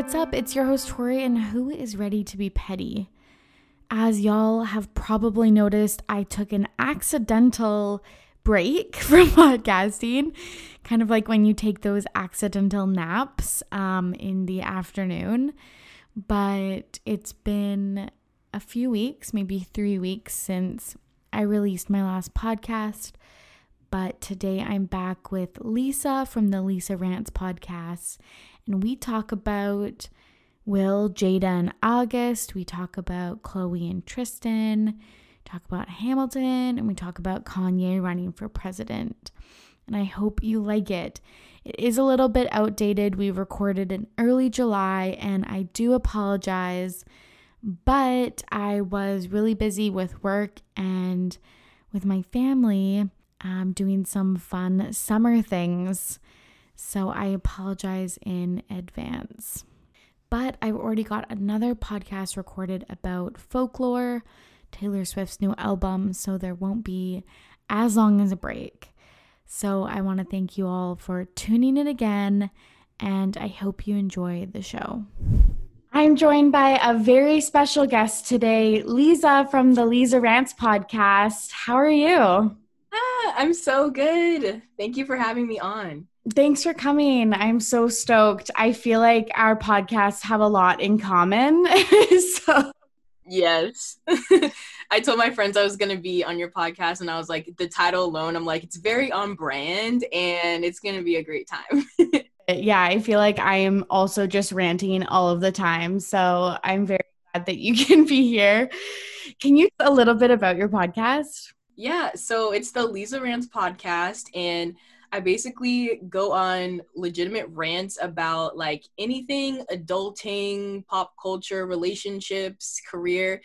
What's up? It's your host Tori, and who is ready to be petty? As y'all have probably noticed, I took an accidental break from podcasting, kind of like when you take those accidental naps um, in the afternoon. But it's been a few weeks, maybe three weeks, since I released my last podcast. But today I'm back with Lisa from the Lisa Rants podcast and we talk about Will, Jada, and August. We talk about Khloé and Tristan, talk about Hamilton, and we talk about Kanye running for president. And I hope you like it. It is a little bit outdated. We recorded in early July, and I do apologize, but I was really busy with work and with my family um, doing some fun summer things so I apologize in advance. But I've already got another podcast recorded about folklore, Taylor Swift's new album, so there won't be as long as a break. So I want to thank you all for tuning in again, and I hope you enjoy the show. I'm joined by a very special guest today, Lisa from the Lisa Rants podcast. How are you? Ah, I'm so good. Thank you for having me on. Thanks for coming. I'm so stoked. I feel like our podcasts have a lot in common. so Yes. I told my friends I was going to be on your podcast and I was like the title alone I'm like it's very on brand and it's going to be a great time. yeah, I feel like I am also just ranting all of the time. So I'm very glad that you can be here. Can you a little bit about your podcast? Yeah, so it's the Lisa Rants podcast and I basically go on legitimate rants about like anything adulting, pop culture, relationships, career.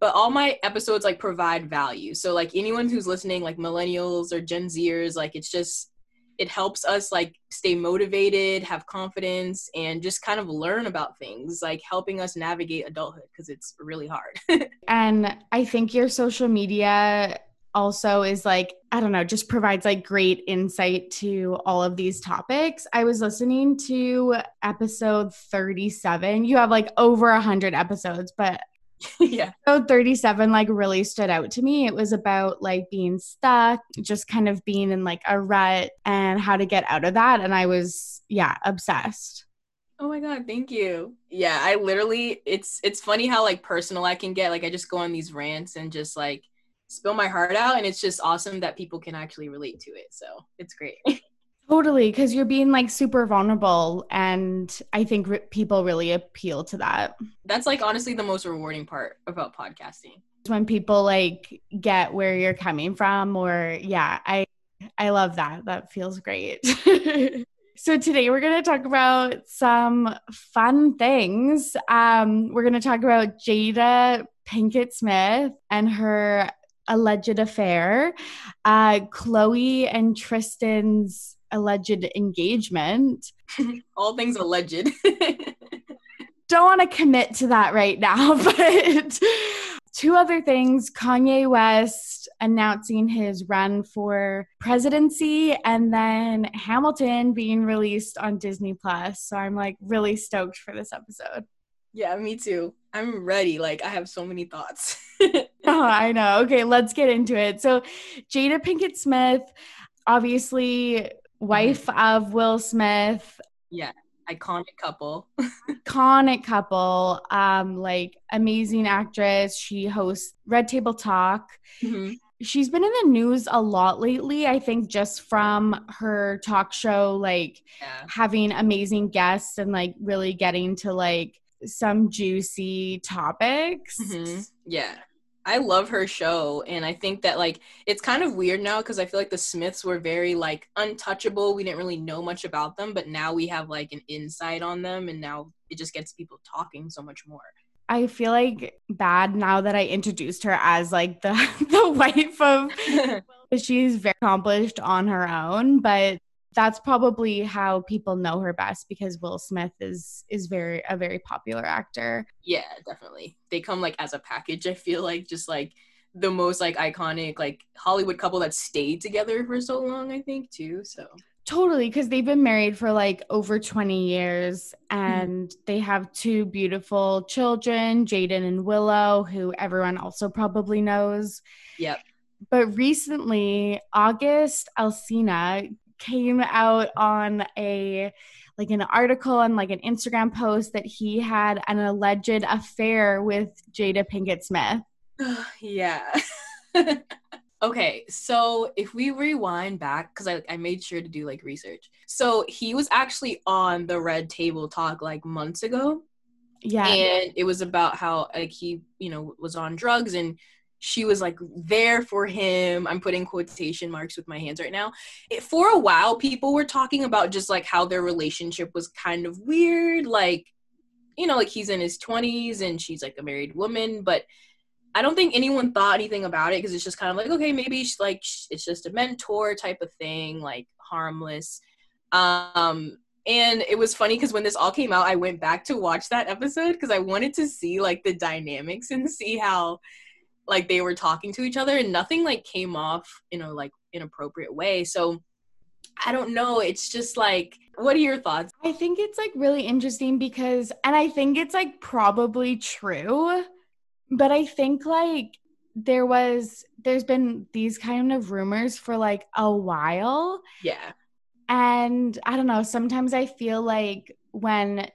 But all my episodes like provide value. So like anyone who's listening, like millennials or Gen Zers, like it's just it helps us like stay motivated, have confidence, and just kind of learn about things, like helping us navigate adulthood because it's really hard. and I think your social media also is like i don't know just provides like great insight to all of these topics. I was listening to episode 37 you have like over 100 episodes but yeah. episode 37 like really stood out to me. It was about like being stuck just kind of being in like a rut and how to get out of that and i was yeah obsessed. Oh my god, thank you. Yeah, I literally it's it's funny how like personal I can get. Like I just go on these rants and just like spill my heart out and it's just awesome that people can actually relate to it so it's great. Totally because you're being like super vulnerable and i think re- people really appeal to that. That's like honestly the most rewarding part about podcasting. When people like get where you're coming from or yeah i i love that. That feels great. So today we're going to talk about some fun things. Um, we're going to talk about Jada Pinkett Smith and her alleged affair, uh, Khloé and Tristan's alleged engagement. All things alleged. Don't want to commit to that right now, but two other things Kanye West announcing his run for presidency, and then Hamilton being released on Disney Plus. So I'm like really stoked for this episode. Yeah, me too. I'm ready. Like, I have so many thoughts. Oh, I know. Okay, let's get into it. So, Jada Pinkett Smith, obviously, wife mm-hmm. of Will Smith. Yeah, iconic couple. iconic couple. Um, like, amazing actress. She hosts Red Table Talk. Mm-hmm. She's been in the news a lot lately, I think, just from her talk show, like yeah. having amazing guests and like really getting to like some juicy topics. Mm-hmm. Yeah. I love her show and I think that like it's kind of weird now because I feel like the Smiths were very like untouchable. We didn't really know much about them, but now we have like an insight on them and now it just gets people talking so much more. I feel like bad now that I introduced her as like the the wife of she's very accomplished on her own, but that's probably how people know her best because Will Smith is is very a very popular actor. Yeah, definitely. They come like as a package, I feel like just like the most like iconic like Hollywood couple that stayed together for so long, I think too. So Totally, because they've been married for like over 20 years Mm-hmm. and they have two beautiful children, Jaden and Willow, who everyone also probably knows. Yep. But recently, August Alsina came out on a like an article and like an Instagram post that he had an alleged affair with Jada Pinkett Smith. yeah. okay, so if we rewind back, because I, I made sure to do like research. So he was actually on the Red Table Talk like months ago. Yeah. And it was about how like he, you know, was on drugs and she was like there for him. I'm putting quotation marks with my hands right now. It, for a while, people were talking about just like how their relationship was kind of weird. Like, you know, like he's in his 20s and she's like a married woman, but I don't think anyone thought anything about it because it's just kind of like, okay, maybe she's like it's just a mentor type of thing, like harmless. Um, and it was funny because when this all came out, I went back to watch that episode because I wanted to see like the dynamics and see how like they were talking to each other and nothing like came off in a like inappropriate way. So I don't know. It's just like, what are your thoughts? I think it's like really interesting because, and I think it's like probably true, but I think like there was, there's been these kind of rumors for like a while. Yeah. And I don't know, sometimes I feel like when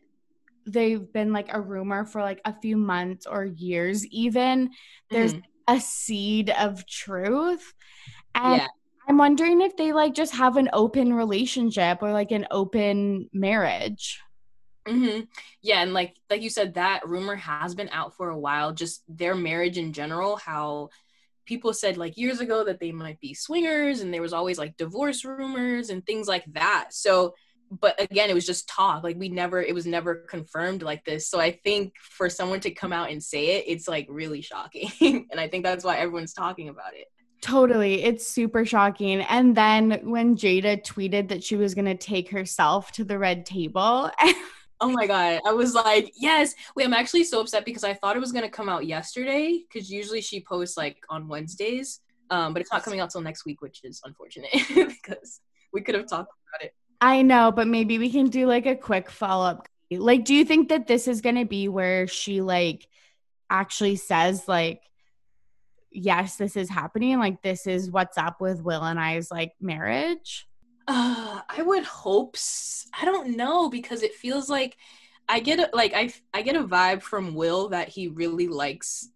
they've been like a rumor for like a few months or years, even, there's Mhm. a seed of truth. And Yeah. I'm wondering if they like just have an open relationship or like an open marriage. hmm Yeah, and like like you said, that rumor has been out for a while. Just their marriage in general, how people said like years ago that they might be swingers, and there was always like divorce rumors and things like that. So, but again, it was just talk. Like we never, it was never confirmed like this. So I think for someone to come out and say it, it's like really shocking, and I think that's why everyone's talking about it. Totally. It's super shocking. And then when Jada tweeted that she was going to take herself to the red table, Oh my god, I was like, yes. Wait, I'm actually so upset because I thought it was gonna come out yesterday. Because usually she posts like on Wednesdays, um, but it's not coming out till next week, which is unfortunate because we could have talked about it. I know, but maybe we can do like a quick follow up. Like, do you think that this is going to be where she like actually says, like, yes, this is happening? Like, this is what's up with Will and I's like marriage? Uh, I would hope. I don't know because it feels like I get a, like I I get a vibe from Will that he really likes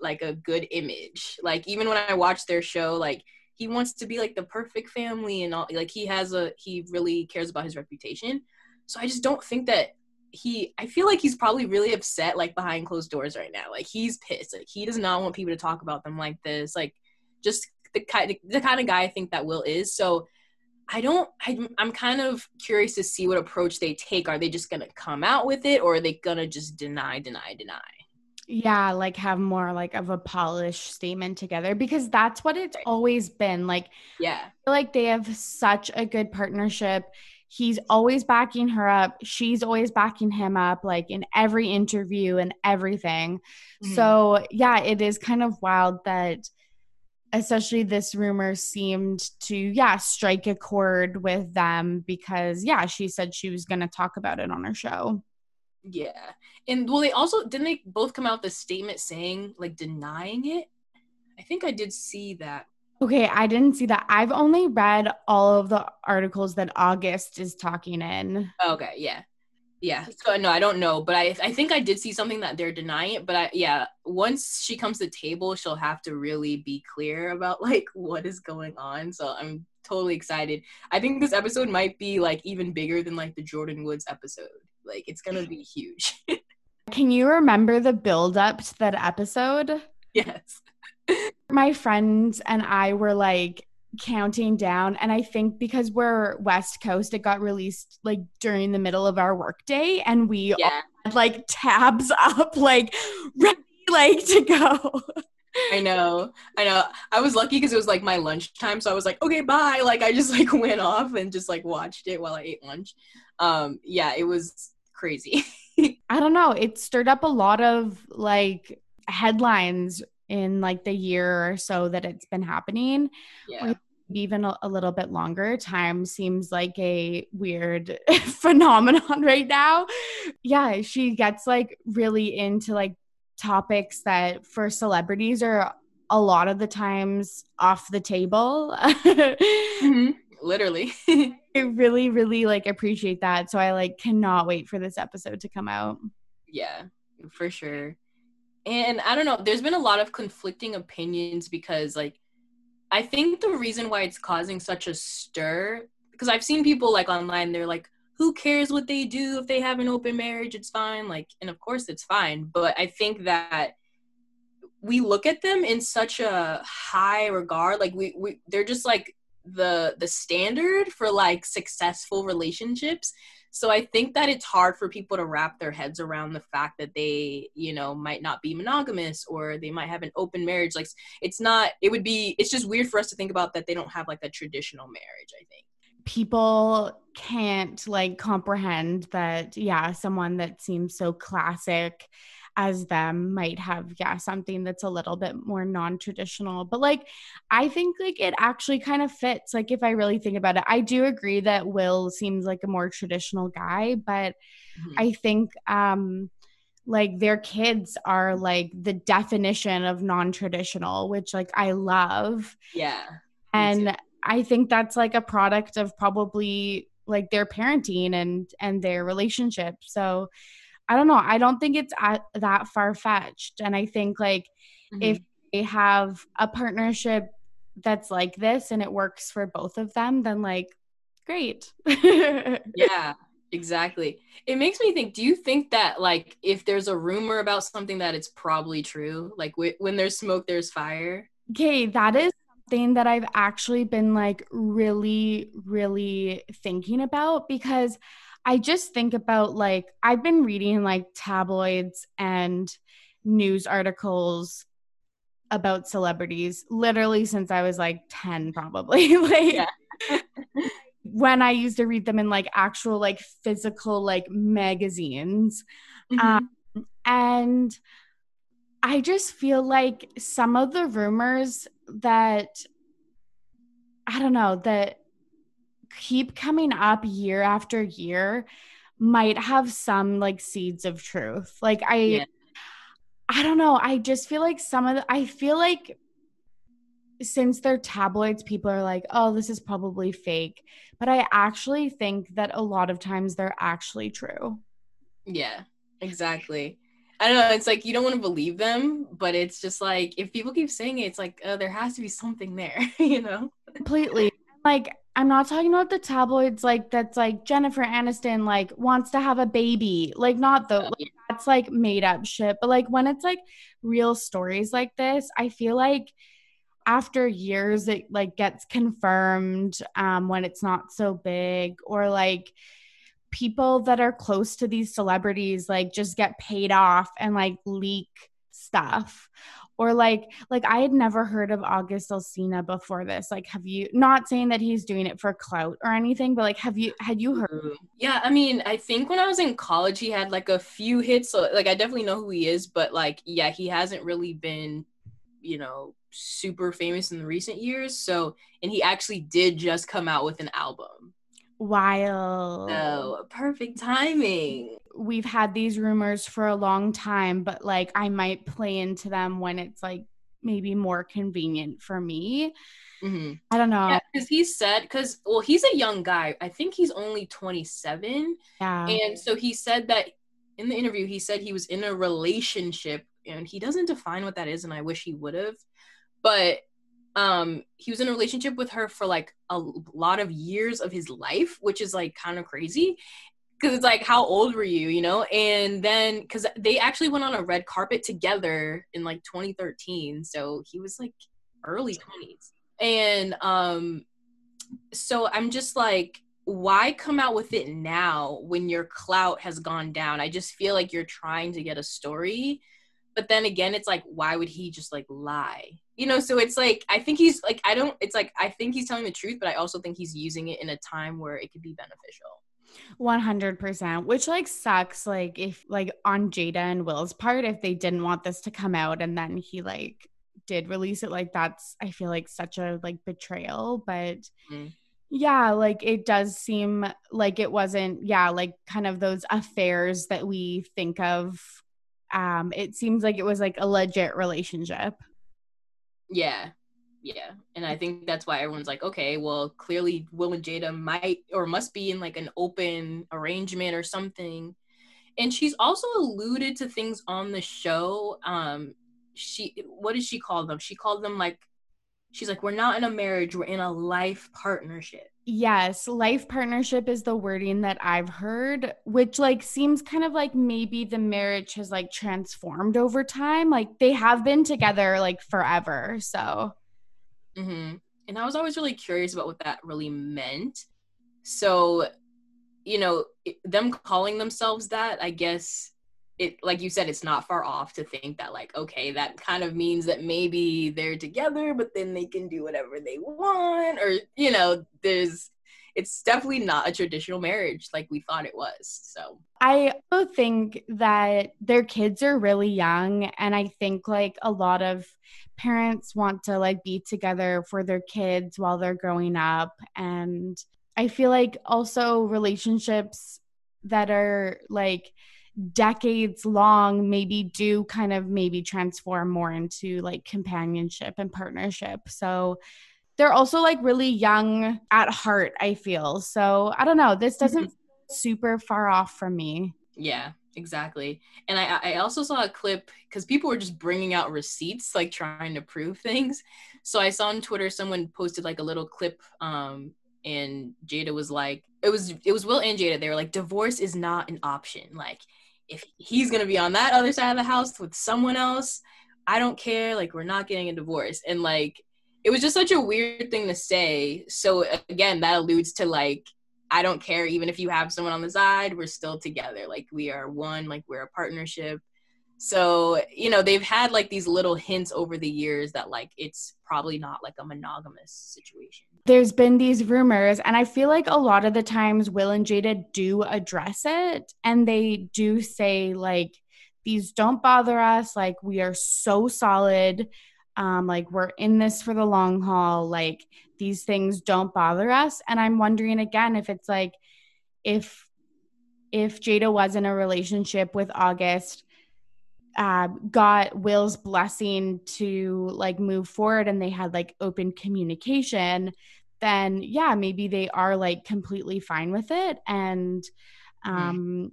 like a good image. Like even when I watch their show, like he wants to be like the perfect family and all. Like he has a he really cares about his reputation. So I just don't think that he. I feel like he's probably really upset like behind closed doors right now. Like he's pissed. Like he does not want people to talk about them like this. Like just the kind the kind of guy I think that Will is. So I don't. I, I'm kind of curious to see what approach they take. Are they just gonna come out with it, or are they gonna just deny, deny, deny? Yeah, like have more like of a polished statement together because that's what it's always been. Like, Yeah, I feel like they have such a good partnership. He's always backing her up. She's always backing him up, like in every interview and everything. Mhm. So, yeah, it is kind of wild that, especially this rumor seemed to, yeah, strike a chord with them because, yeah, she said she was going to talk about it on her show. Yeah. And well, they also didn't they both come out with a statement saying like denying it. I think I did see that. Okay, I didn't see that. I've only read all of the articles that August is talking in. Okay, yeah, yeah. So no, I don't know, but I I think I did see something that they're denying it. But I yeah, once she comes to the table, she'll have to really be clear about like what is going on. So I'm totally excited. I think this episode might be like even bigger than like the Jordyn Woods episode. Like it's gonna be huge. Can you remember the build up to that episode? yes. My friends and I were like counting down, and I think because we're West Coast, it got released like during the middle of our workday, and we all Yeah, had like tabs up, like ready, like to go. I know. I know. I was lucky because it was like my lunchtime, so I was like, okay, bye. Like I just like went off and just like watched it while I ate lunch. Um, yeah, it was crazy. I don't know. It stirred up a lot of like headlines in like the year or so that it's been happening. yeah. even a, a little bit longer. Time seems like a weird phenomenon right now. Yeah, she gets like really into like topics that for celebrities are a lot of the times off the table. mm-hmm. Literally. I really, really like appreciate that. So I like cannot wait for this episode to come out. Yeah, for sure. And I don't know, there's been a lot of conflicting opinions because like I think the reason why it's causing such a stir because I've seen people like online they're like who cares what they do if they have an open marriage it's fine like and of course it's fine but I think that we look at them in such a high regard like we, we they're just like the the standard for like successful relationships. So i think that it's hard for people to wrap their heads around the fact that they you know might not be monogamous or they might have an open marriage. Like it's not it would be it's just weird for us to think about that they don't have like a traditional marriage i think. People can't like comprehend that yeah someone that seems so classic as them might have yeah something that's a little bit more non-traditional but like i think like it actually kind of fits like if i really think about it. I do agree that will seems like a more traditional guy but mm-hmm. i think um like their kids are like the definition of non-traditional which like i love. Yeah and i think that's like a product of probably like their parenting and and their relationship. So I don't know. I don't think it's at, that far fetched. And I think like mm-hmm. if they have a partnership that's like this and it works for both of them, then like great. yeah, exactly. It makes me think, do you think that like if there's a rumor about something that it's probably true? Like w- when there's smoke, there's fire? Okay, that is something that I've actually been like really, really thinking about because I just think about like I've been reading like tabloids and news articles about celebrities literally since I was like 10 probably. Like when I used to read them in like actual like physical like magazines. Mm-hmm. um, and I just feel like some of the rumors that I don't know that keep coming up year after year might have some like seeds of truth. Like I yeah. I don't know, I just feel like some of the I feel like since they're tabloids people are like, "Oh, this is probably fake." But I actually think that a lot of times they're actually true. Yeah. Exactly. I don't know. It's like you don't want to believe them, but it's just like if people keep saying it, it's like oh, there has to be something there, you know? Completely. Like I'm not talking about the tabloids like that's like Jennifer Aniston like wants to have a baby. Like not the like, that's like made up shit. But like when it's like real stories like this, I feel like after years it like gets confirmed um when it's not so big or like people that are close to these celebrities like just get paid off and like leak stuff or like like i had never heard of august alsina before this. Like have you not saying that he's doing it for clout or anything but like have you had you heard mm-hmm. yeah i mean i think when i was in college he had like a few hits so like i definitely know who he is but like yeah he hasn't really been you know super famous in the recent years so and he actually did just come out with an album Wild. Oh, perfect timing. We've had these rumors for a long time, but like I might play into them when it's like maybe more convenient for me. Mm-hmm. I don't know. Yeah, because he said, because, well, he's a young guy. I think he's only 27. Yeah. And so he said that in the interview, he said he was in a relationship and he doesn't define what that is. And I wish he would have. But um he was in a relationship with her for like a lot of years of his life which is like kind of crazy. Because it's like how old were you you know? And then because they actually went on a red carpet together in like 2013 so he was like early 20s and um so i'm just like why come out with it now when your clout has gone down? I just feel like you're trying to get a story but then again it's like why would he just like lie you know so it's like i think he's like i don't it's like i think he's telling the truth but i also think he's using it in a time where it could be beneficial. 100% which like sucks like if like on jada and will's part if they didn't want this to come out and then he like did release it like that's i feel like such a like betrayal but mm. yeah like it does seem like it wasn't yeah like kind of those affairs that we think of. Um it seems like it was like a legit relationship yeah. Yeah. And i think that's why everyone's like okay well clearly will and jada might or must be in like an open arrangement or something. And she's also alluded to things on the show um she what did she call them? She called them like she's like we're not in a marriage we're in a life partnership yes life partnership is the wording that i've heard which like seems kind of like maybe the marriage has like transformed over time like they have been together like forever so mm-hmm. and i was always really curious about what that really meant so you know them calling themselves that i guess it like you said it's not far off to think that like okay that kind of means that maybe they're together but then they can do whatever they want or you know there's it's definitely not a traditional marriage like we thought it was so. I also think that their kids are really young and i think like a lot of parents want to like be together for their kids while they're growing up and i feel like also relationships that are like decades long maybe do kind of maybe transform more into like companionship and partnership. So they're also like really young at heart, I feel. So I don't know. This doesn't mm-hmm. super far off from me. Yeah, exactly. And I, I also saw a clip because people were just bringing out receipts, like trying to prove things. So I saw on Twitter someone posted like a little clip um, and Jada was like, it was it was Will and Jada. They were like, divorce is not an option. Like if he's gonna be on that other side of the house with someone else, I don't care. Like we're not getting a divorce. And like it was just such a weird thing to say. So again, that alludes to like I don't care even if you have someone on the side, we're still together. Like we are one, like we're a partnership. So, you know, they've had like these little hints over the years that like it's probably not like a monogamous situation. There's been these rumors, and I feel like a lot of the times Will and Jada do address it and they do say, like, these don't bother us. Like, we are so solid. Um, like, we're in this for the long haul. Like, these things don't bother us. And I'm wondering again if it's like, if if Jada was in a relationship with August uh, got Will's blessing to like move forward and they had like open communication, then yeah, maybe they are like completely fine with it. And mm-hmm. um, mm.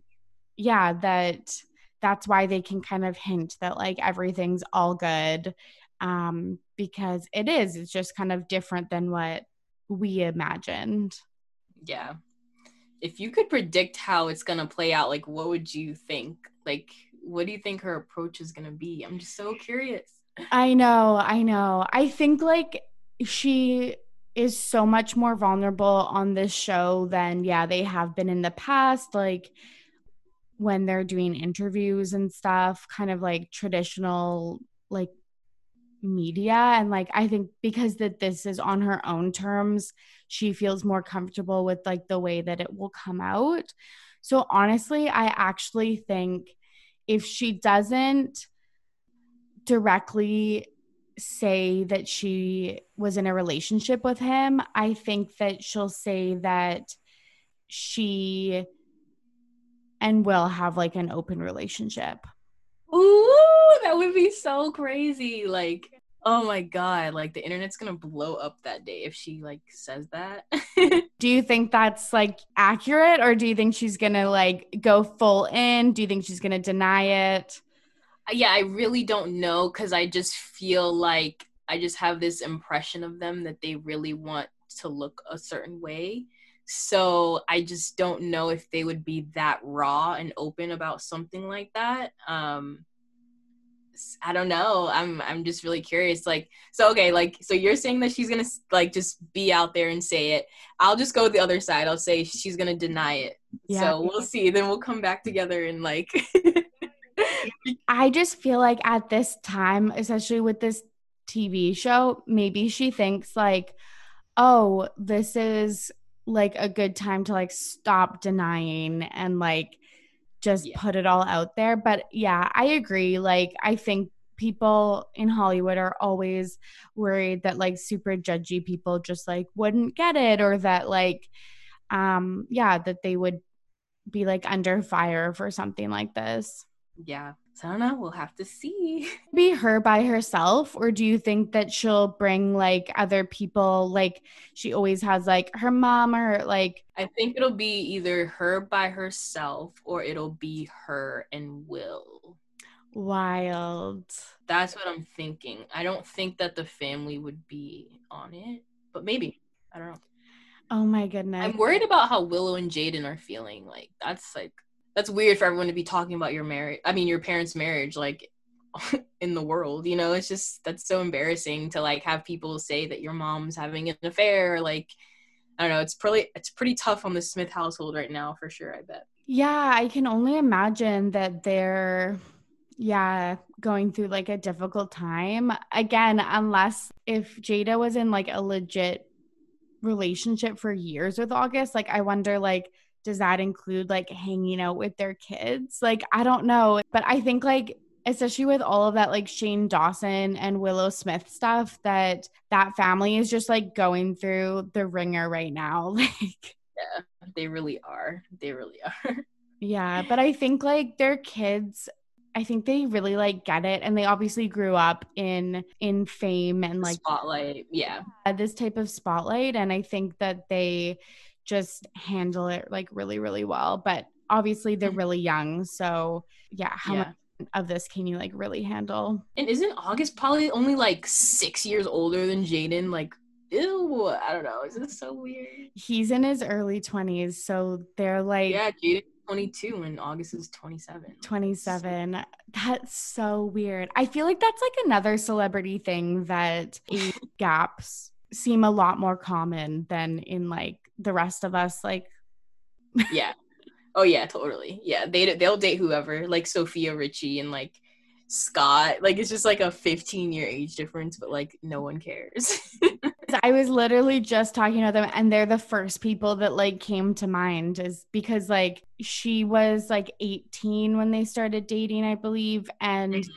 yeah, that that's why they can kind of hint that like everything's all good um, because it is. It's just kind of different than what we imagined. Yeah. If you could predict how it's going to play out, like what would you think? Like what do you think her approach is going to be? I'm just so curious. I know, I know. I think like she is so much more vulnerable on this show than yeah, they have been in the past like when they're doing interviews and stuff, kind of like traditional like media and like I think because that this is on her own terms, she feels more comfortable with like the way that it will come out. So honestly, I actually think if she doesn't directly say that she was in a relationship with him, I think that she'll say that she and will have like an open relationship. Ooh, that would be so crazy. Like, oh my god, like the internet's gonna blow up that day if she like says that. do you think that's like accurate or do you think she's gonna like go full in? Do you think she's gonna deny it? Yeah, I really don't know because I just feel like I just have this impression of them that they really want to look a certain way. So I just don't know if they would be that raw and open about something like that. Um, I don't know. I'm I'm just really curious. Like, so okay, like, so you're saying that she's gonna like just be out there and say it. I'll just go the other side. I'll say she's gonna deny it. Yeah. So we'll see. Then we'll come back together and like. I just feel like at this time, especially with this TV show, maybe she thinks like, oh, this is like a good time to like stop denying and like just yeah. put it all out there. But yeah, I agree. Like, I think people in Hollywood are always worried that like super judgy people just like wouldn't get it or that like um yeah, that they would be like under fire for something like this. Yeah. So I don't know. We'll have to see. Be her by herself, or do you think that she'll bring like other people? Like she always has like her mom or like. I think it'll be either her by herself or it'll be her and Will. Wild. That's what I'm thinking. I don't think that the family would be on it, but maybe. I don't know. Oh my goodness. I'm worried about how Willow and Jaden are feeling. Like that's like that's weird for everyone to be talking about your marriage. I mean, your parents' marriage, like in the world. You know, it's just that's so embarrassing to like have people say that your mom's having an affair. Like, I don't know. It's pretty it's pretty tough on the Smith household right now for sure. I bet. Yeah, I can only imagine that they're yeah going through like a difficult time again unless if jada was in like a legit relationship for years with August, like I wonder like does that include like hanging out with their kids? Like I don't know, but I think like especially with all of that like Shane Dawson and Willow Smith stuff that that family is just like going through the ringer right now. Like yeah, they really are. They really are. yeah, but I think like their kids I think they really like get it and they obviously grew up in in fame and like spotlight. Yeah. This type of spotlight and I think that they just handle it like really really well, but obviously they're mm-hmm. really young, so yeah, how yeah. much of this can you like really handle? And isn't August probably only like 6 years older than Jaden like Ew, I don't know. Is this so weird? He's in his early 20s, so they're like Yeah, Jaden 22 and August is 27. 27. That's so weird. I feel like that's like another celebrity thing that age gaps seem a lot more common than in like the rest of us like Yeah. Oh yeah, totally. Yeah, they they'll date whoever, like Sofia Richie and like Scott. Like it's just like a 15 year age difference, but like no one cares. I was literally just talking to them and they're the first people that like came to mind is because like she was like 18 when they started dating, I believe. And mm-hmm.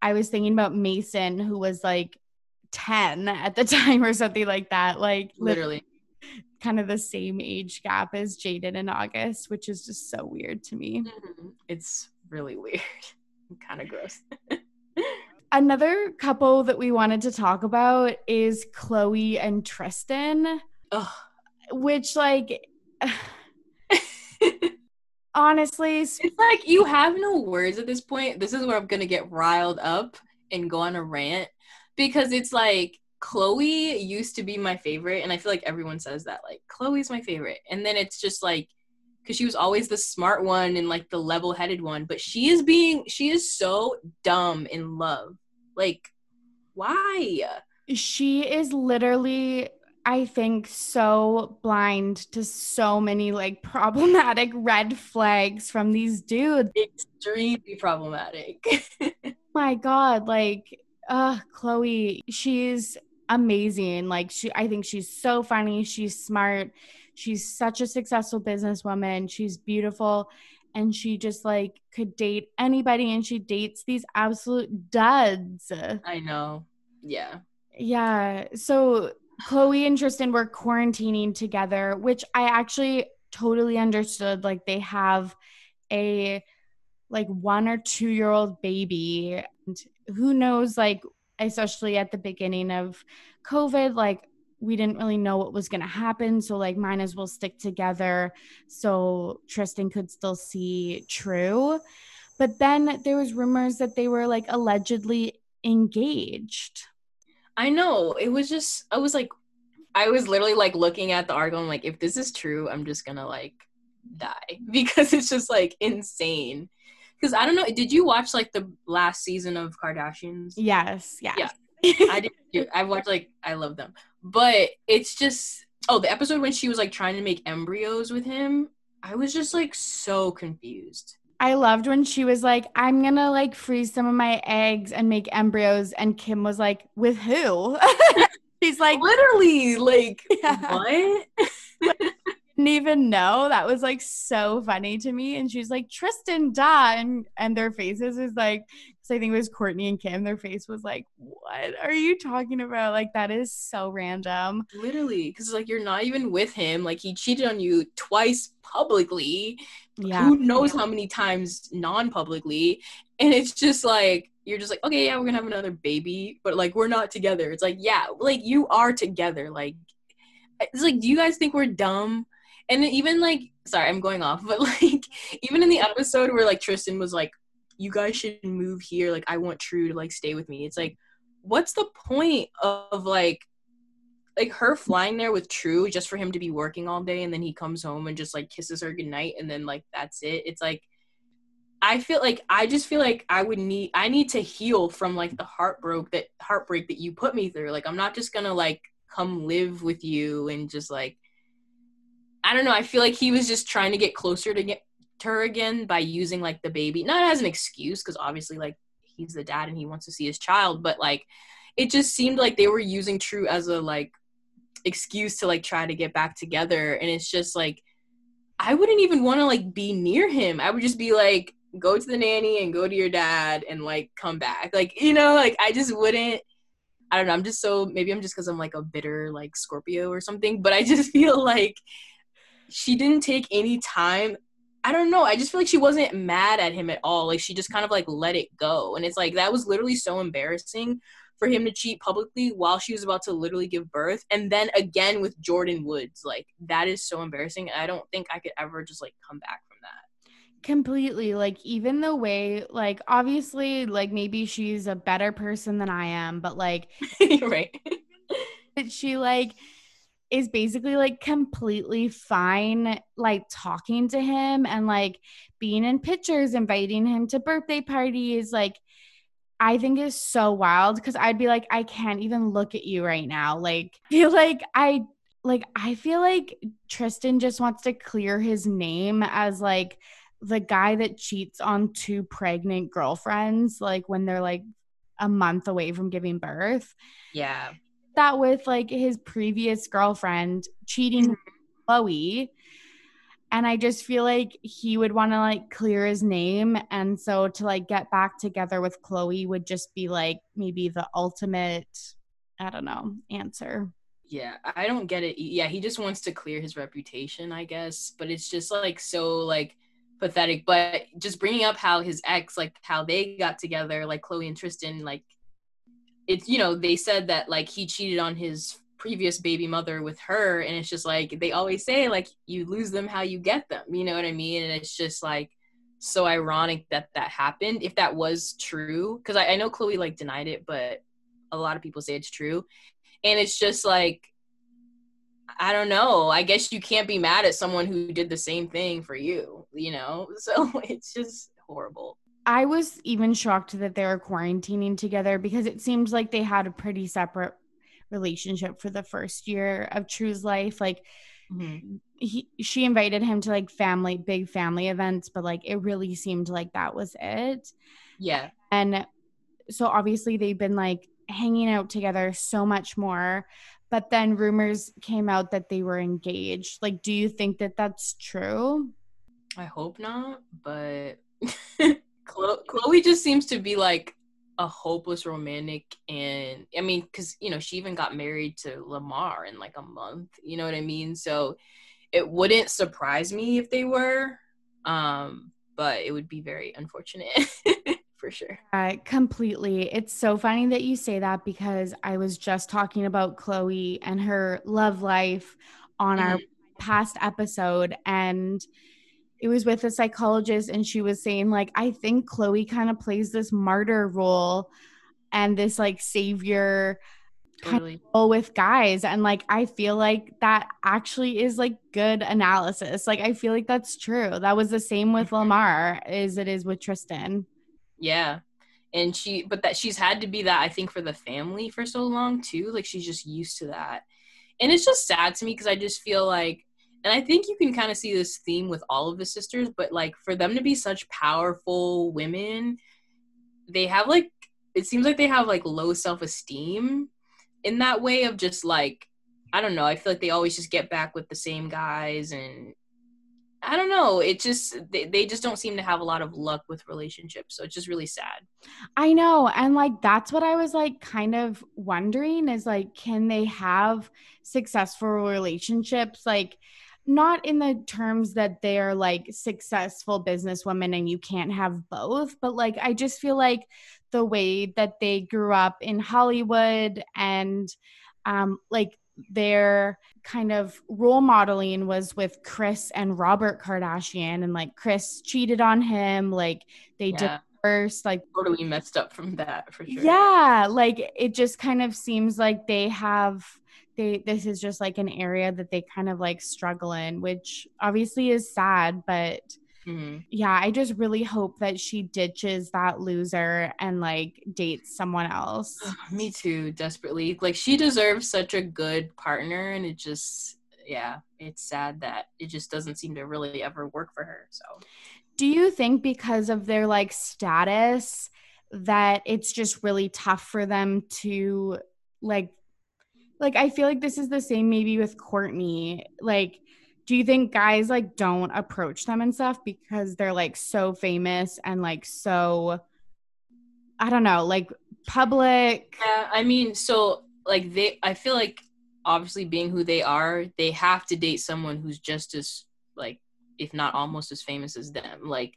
I was thinking about Mason, who was like 10 at the time or something like that. Like literally kind of the same age gap as Jaden and August, which is just so weird to me. Mm-hmm. It's really weird. kind of gross. Another couple that we wanted to talk about is Khloé and Tristan, Ugh. which, like, honestly, it's like you have no words at this point. This is where I'm gonna get riled up and go on a rant because it's like Khloe used to be my favorite, and I feel like everyone says that, like, Khloé's my favorite. And then it's just like, because she was always the smart one and like the level headed one, but she is being, she is so dumb in love. Like, why? She is literally I think so blind to so many like problematic red flags from these dudes. Extremely problematic. My God, like, uh, Khloé, she's amazing. Like, she, I think she's so funny. She's smart. She's such a successful businesswoman. She's beautiful and she just like could date anybody and she dates these absolute duds. I know. Yeah. Yeah. So Khloé and Tristan were quarantining together, which I actually totally understood. Like they have a like one or two year old baby. And who knows, like, especially at the beginning of COVID, like we didn't really know what was going to happen. So, like, mine as well stick together so Tristan could still see True. But then there was rumors that they were like allegedly engaged. I know. It was just, I was like, I was literally like looking at the article. I'm like, if this is true, I'm just gonna like die because it's just like insane. Because I don't know, did you watch like the last season of Kardashians? Yes. Yes. Yeah. I did. I watched like I love them, but it's just oh the episode when she was like trying to make embryos with him. I was just like so confused. I loved when she was like, I'm gonna like freeze some of my eggs and make embryos. And Kim was like, with who? She's like, literally, like, yeah. what? didn't even know. That was like so funny to me. And she's like, Tristan, duh. And, and their faces is like So I think it was Kourtney and Kim. Their face was like, "What are you talking about? Like that is so random." Literally, because like you're not even with him. Like he cheated on you twice publicly. Yeah. Who knows how many times non-publicly? And it's just like you're just like, okay, yeah, we're gonna have another baby, but like we're not together. It's like, yeah, like you are together. Like it's like, do you guys think we're dumb? And even like, sorry, I'm going off, but like even in the episode where like Tristan was like, you guys should move here. Like I want True to like stay with me. It's like, what's the point of like like her flying there with True just for him to be working all day and then he comes home and just like kisses her goodnight and then like that's it. It's like I feel like I just feel like I would need I need to heal from like the heartbreak that heartbreak that you put me through. Like I'm not just gonna like come live with you and just like I don't know. I feel like he was just trying to get closer to get to her again by using like the baby, not as an excuse, because obviously like he's the dad and he wants to see his child, but like it just seemed like they were using True as a like excuse to like try to get back together, and it's just like I wouldn't even want to like be near him. I would just be like go to the nanny and go to your dad and like come back. Like you know, like I just wouldn't. I don't know. I'm just so maybe I'm just because I'm like a bitter like Scorpio or something, but I just feel like she didn't take any time I don't know. I just feel like she wasn't mad at him at all. Like she just kind of like let it go. And it's like that was literally so embarrassing for him to cheat publicly while she was about to literally give birth. And then again with Jordyn Woods. Like that is so embarrassing. I don't think I could ever just like come back from that. Completely. Like even the way like obviously like maybe she's a better person than I am, but like right. she like is basically like completely fine like talking to him and like being in pictures inviting him to birthday parties like I think is so wild because I'd be like I can't even look at you right now like feel like I like I feel like Tristan just wants to clear his name as like the guy that cheats on two pregnant girlfriends like when they're like a month away from giving birth. Yeah that with like his previous girlfriend cheating mm-hmm. Khloé. And I just feel like he would want to like clear his name. And so to like get back together with Khloé would just be like maybe the ultimate, I don't know, answer. Yeah, I don't get it. Yeah, he just wants to clear his reputation, I guess. But it's just like so like pathetic. But just bringing up how his ex, like how they got together, like Khloé and Tristan, like it's you know they said that like he cheated on his previous baby mother with her and it's just like they always say like you lose them how you get them you know what i mean? And it's just like so ironic that that happened if that was true because I, I know khloé like denied it but a lot of people say it's true. And it's just like i don't know i guess you can't be mad at someone who did the same thing for you you know? So it's just horrible I was even shocked that they were quarantining together because it seemed like they had a pretty separate relationship for the first year of True's life. Like mm-hmm. he she invited him to like family big family events, but like it really seemed like that was it. Yeah. And so obviously they've been like hanging out together so much more. But then rumors came out that they were engaged. Like, do you think that that's true? I hope not, but Khloé just seems to be like a hopeless romantic and I mean cuz you know she even got married to Lamar in like a month, you know what I mean? So it wouldn't surprise me if they were um but it would be very unfortunate for sure. Uh, completely. It's so funny that you say that because I was just talking about khloé and her love life on mm-hmm. our past episode and it was with a psychologist and she was saying like i think khloé kind of plays this martyr role and this like savior totally. kind of with guys. And like i feel like that actually is like good analysis. Like i feel like that's true. That was the same with lamar as it is with tristan. Yeah. And she but that she's had to be that i think for the family for so long too. Like she's just used to that. And it's just sad to me because i just feel like and I think you can kind of see this theme with all of the sisters, but like for them to be such powerful women, they have like it seems like they have like low self-esteem in that way of just like I don't know, I feel like they always just get back with the same guys and I don't know. It just they, they just don't seem to have a lot of luck with relationships. So it's just really sad. I know. And like that's what I was like kind of wondering is like can they have successful relationships like not in the terms that they're like successful businesswomen and you can't have both, but like I just feel like the way that they grew up in Hollywood and um like their kind of role modeling was with Kris and Robert Kardashian and like Kris cheated on him like they yeah. divorced like totally messed up from that for sure. Yeah, like it just kind of seems like they have they this is just like an area that they kind of like struggle in which obviously is sad but Mm-hmm. Yeah, I just really hope that she ditches that loser and like dates someone else. Me too, desperately. Like she deserves such a good partner and it just yeah, it's sad that it just doesn't seem to really ever work for her. So do you think because of their like status that it's just really tough for them to like like I feel like this is the same maybe with Kourtney. Like do you think guys like don't approach them and stuff because they're like so famous and like so I don't know, like public? Yeah, I mean, so like they I feel like obviously being who they are, they have to date someone who's just as like if not almost as famous as them. Like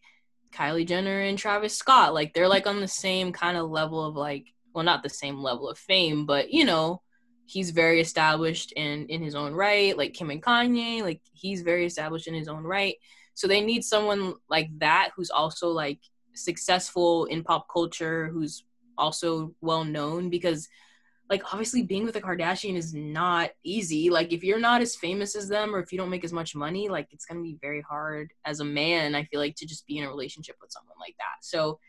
Kylie Jenner and Travis Scott, like they're like on the same kind of level of like well not the same level of fame, but you know, he's very established in in his own right like kim and kanye like he's very established in his own right. So they need someone like that who's also like successful in pop culture who's also well known because like obviously being with a kardashian is not easy. Like if you're not as famous as them or if you don't make as much money like it's going to be very hard as a man i feel like to just be in a relationship with someone like that. So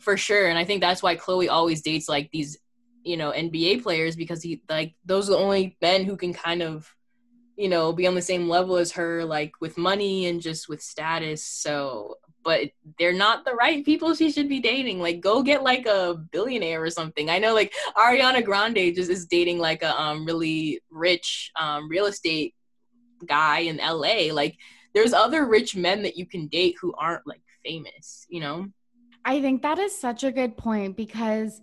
for sure and i think that's why khloé always dates like these you know NBA players because he like those are the only men who can kind of you know be on the same level as her like with money and just with status. So but they're not the right people she should be dating. Like go get like a billionaire or something. I know like ariana grande just is dating like a um really rich um real estate guy in la like there's other rich men that you can date who aren't like famous you know? I think that is such a good point because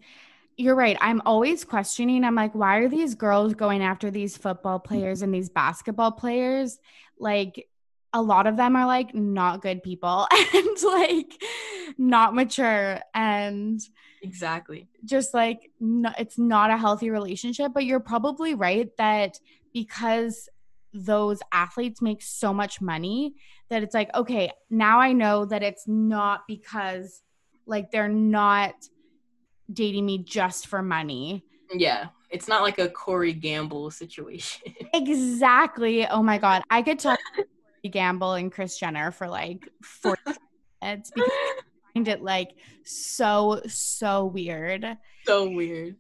you're right. I'm always questioning. I'm like, why are these girls going after these football mm-hmm. players and these basketball players? Like, a lot of them are like not good people and like not mature and exactly just like no, it's not a healthy relationship. But you're probably right that because those athletes make so much money that it's like, okay, now I know that it's not because like they're not dating me just for money. Yeah. It's not like a Corey Gamble situation. exactly. Oh my God. I could talk Gamble and Kris Jenner for like 40 minutes because I find it like so, so weird. So weird.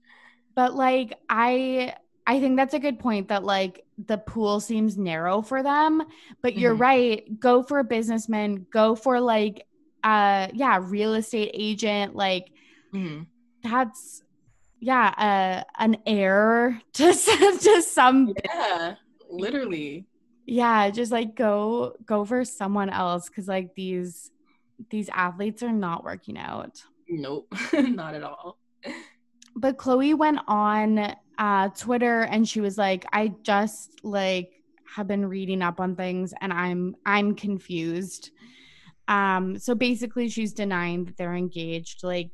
But like, I. I think that's a good point that like the pool seems narrow for them, but you're mm-hmm. right. Go for a businessman, go for like uh yeah, real estate agent, like mm-hmm that's yeah, uh, an heir to to some yeah, literally. Yeah, just like go go for someone else cuz like these these athletes are not working out. Nope, not at all. But Khloé went on uh Twitter and she was like I just like have been reading up on things and I'm I'm confused. Um so basically she's denying that they're engaged like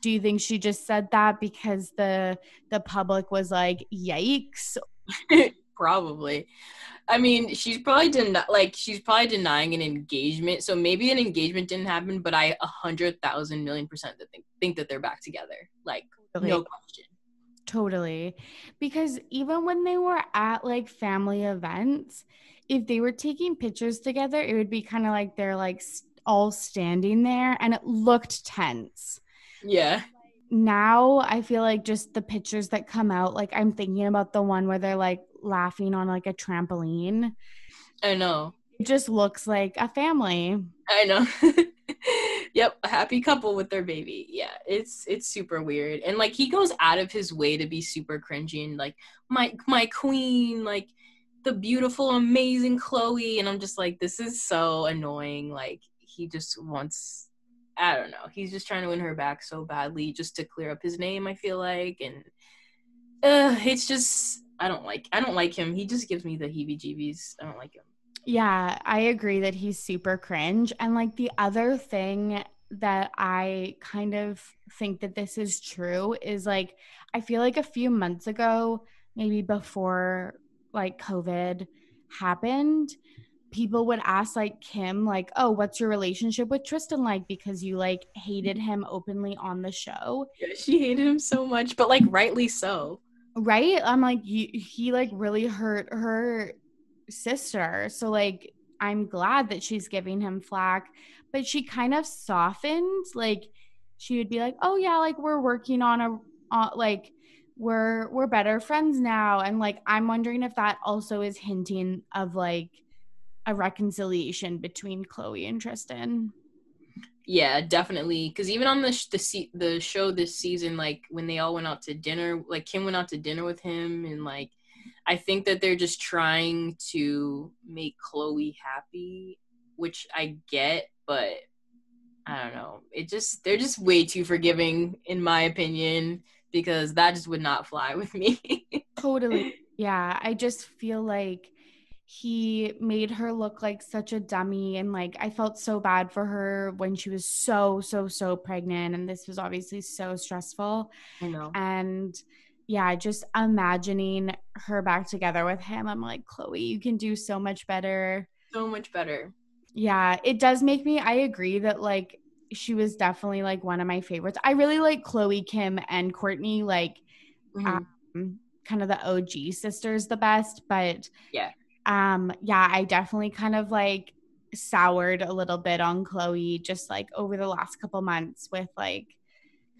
do you think she just said that because the the public was like yikes. Probably. I mean she's probably den- like she's probably denying an engagement so maybe an engagement didn't happen but i a hundred thousand million percent that think, think that they're back together. Like totally. no question. Totally. Because even when they were at like family events if they were taking pictures together it would be kind of like they're like all standing there and it looked tense yeah. Now I feel like just the pictures that come out, like I'm thinking about the one where they're like laughing on like a trampoline. I know. It just looks like a family. I know. yep, a happy couple with their baby. Yeah, it's it's super weird. And like he goes out of his way to be super cringy and like my my queen, like the beautiful, amazing Khloé. And I'm just like, this is so annoying. Like, he just wants, I don't know, he's just trying to win her back so badly just to clear up his name, I feel like. And uh, it's just, I don't like, I don't like him. He just gives me the heebie jeebies. I don't like him. Yeah, I agree that he's super cringe. And like the other thing that I kind of think that this is true is like, I feel like a few months ago, maybe before like COVID happened, people would ask like Kim, like, oh, what's your relationship with Tristan like? Because you like hated him openly on the show. Yeah, she hated him so much, but like rightly so. Right? I'm like, you, he like really hurt her sister. So like I'm glad that she's giving him flack, but she kind of softened. Like she would be like, "Oh yeah, like we're working on a uh, like we're we're better friends now." And like I'm wondering if that also is hinting of like a reconciliation between Khloé and Tristan. Yeah, definitely. Because even on the sh- the se- the show this season, like when they all went out to dinner, like Kim went out to dinner with him, and like I think that they're just trying to make Khloé happy, which I get, but I don't know. It just they're just way too forgiving in my opinion because that just would not fly with me. totally. Yeah, I just feel like he made her look like such a dummy and like I felt so bad for her when she was so so so pregnant and this was obviously so stressful. I know. And yeah, just imagining her back together with him, I'm like, Khloé, you can do so much better. So much better. Yeah, it does make me, I agree that like she was definitely like one of my favorites. I really like Khloé, Kim, and Kourtney, like mm-hmm. um, kind of the OG sisters the best, but yeah. Um, yeah, I definitely kind of like soured a little bit on khloé just like over the last couple months with like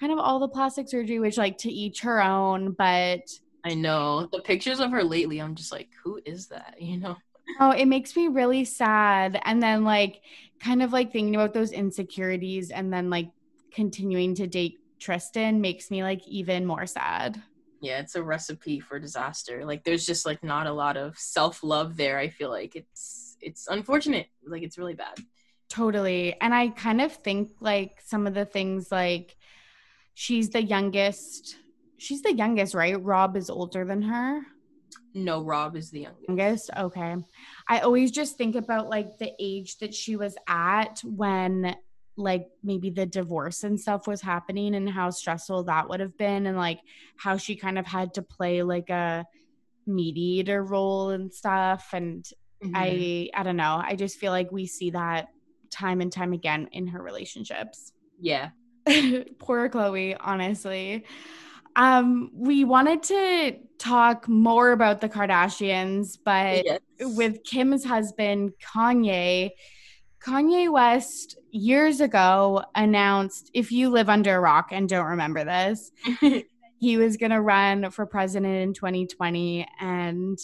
kind of all the plastic surgery, which like to each her own, but I know the pictures of her lately. I'm just like, who is that? You know? Oh, it makes me really sad. And then like kind of like thinking about those insecurities and then like continuing to date Tristan makes me like even more sad. Yeah, it's a recipe for disaster. Like there's just like not a lot of self-love there. I feel like it's it's unfortunate. Like it's really bad. Totally. And I kind of think like some of the things like she's the youngest. She's the youngest, right? Rob is older than her. No, Rob is the youngest. youngest. Okay. I always just think about like the age that she was at when like maybe the divorce and stuff was happening and how stressful that would have been and like how she kind of had to play like a mediator role and stuff and mm-hmm. I I don't know. I just feel like we see that time and time again in her relationships. Yeah. Poor khloé honestly. Um, we wanted to talk more about the Kardashians, but yes. with Kim's husband, Kanye, Kanye West years ago announced if you live under a rock and don't remember this, he was going to run for president in 2020. And,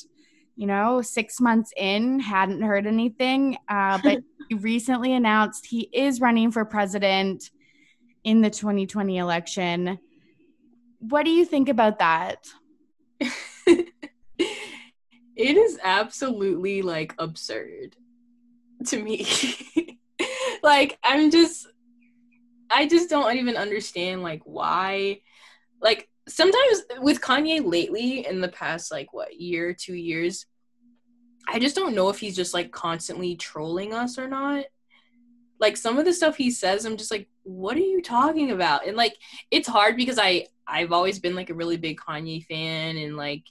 you know, six months in, hadn't heard anything. Uh, but he recently announced he is running for president in the 2020 election. What do you think about that? it is absolutely like absurd to me. like I'm just I just don't even understand like why like sometimes with Kanye lately in the past like what year, 2 years I just don't know if he's just like constantly trolling us or not like some of the stuff he says i'm just like what are you talking about and like it's hard because i i've always been like a really big kanye fan and like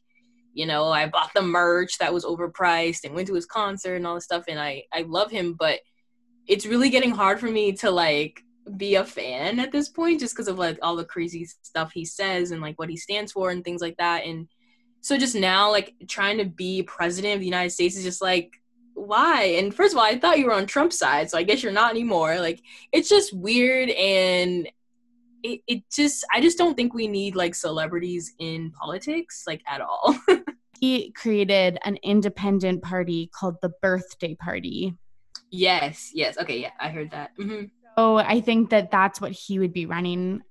you know i bought the merch that was overpriced and went to his concert and all this stuff and i i love him but it's really getting hard for me to like be a fan at this point just because of like all the crazy stuff he says and like what he stands for and things like that and so just now like trying to be president of the united states is just like why? And first of all, I thought you were on Trump's side, so I guess you're not anymore. Like, it's just weird and it, it just I just don't think we need like celebrities in politics, like at all. he created an independent party called the Birthday Party. Yes, yes. Okay, yeah, I heard that. Mm-hmm. So I think that that's what he would be running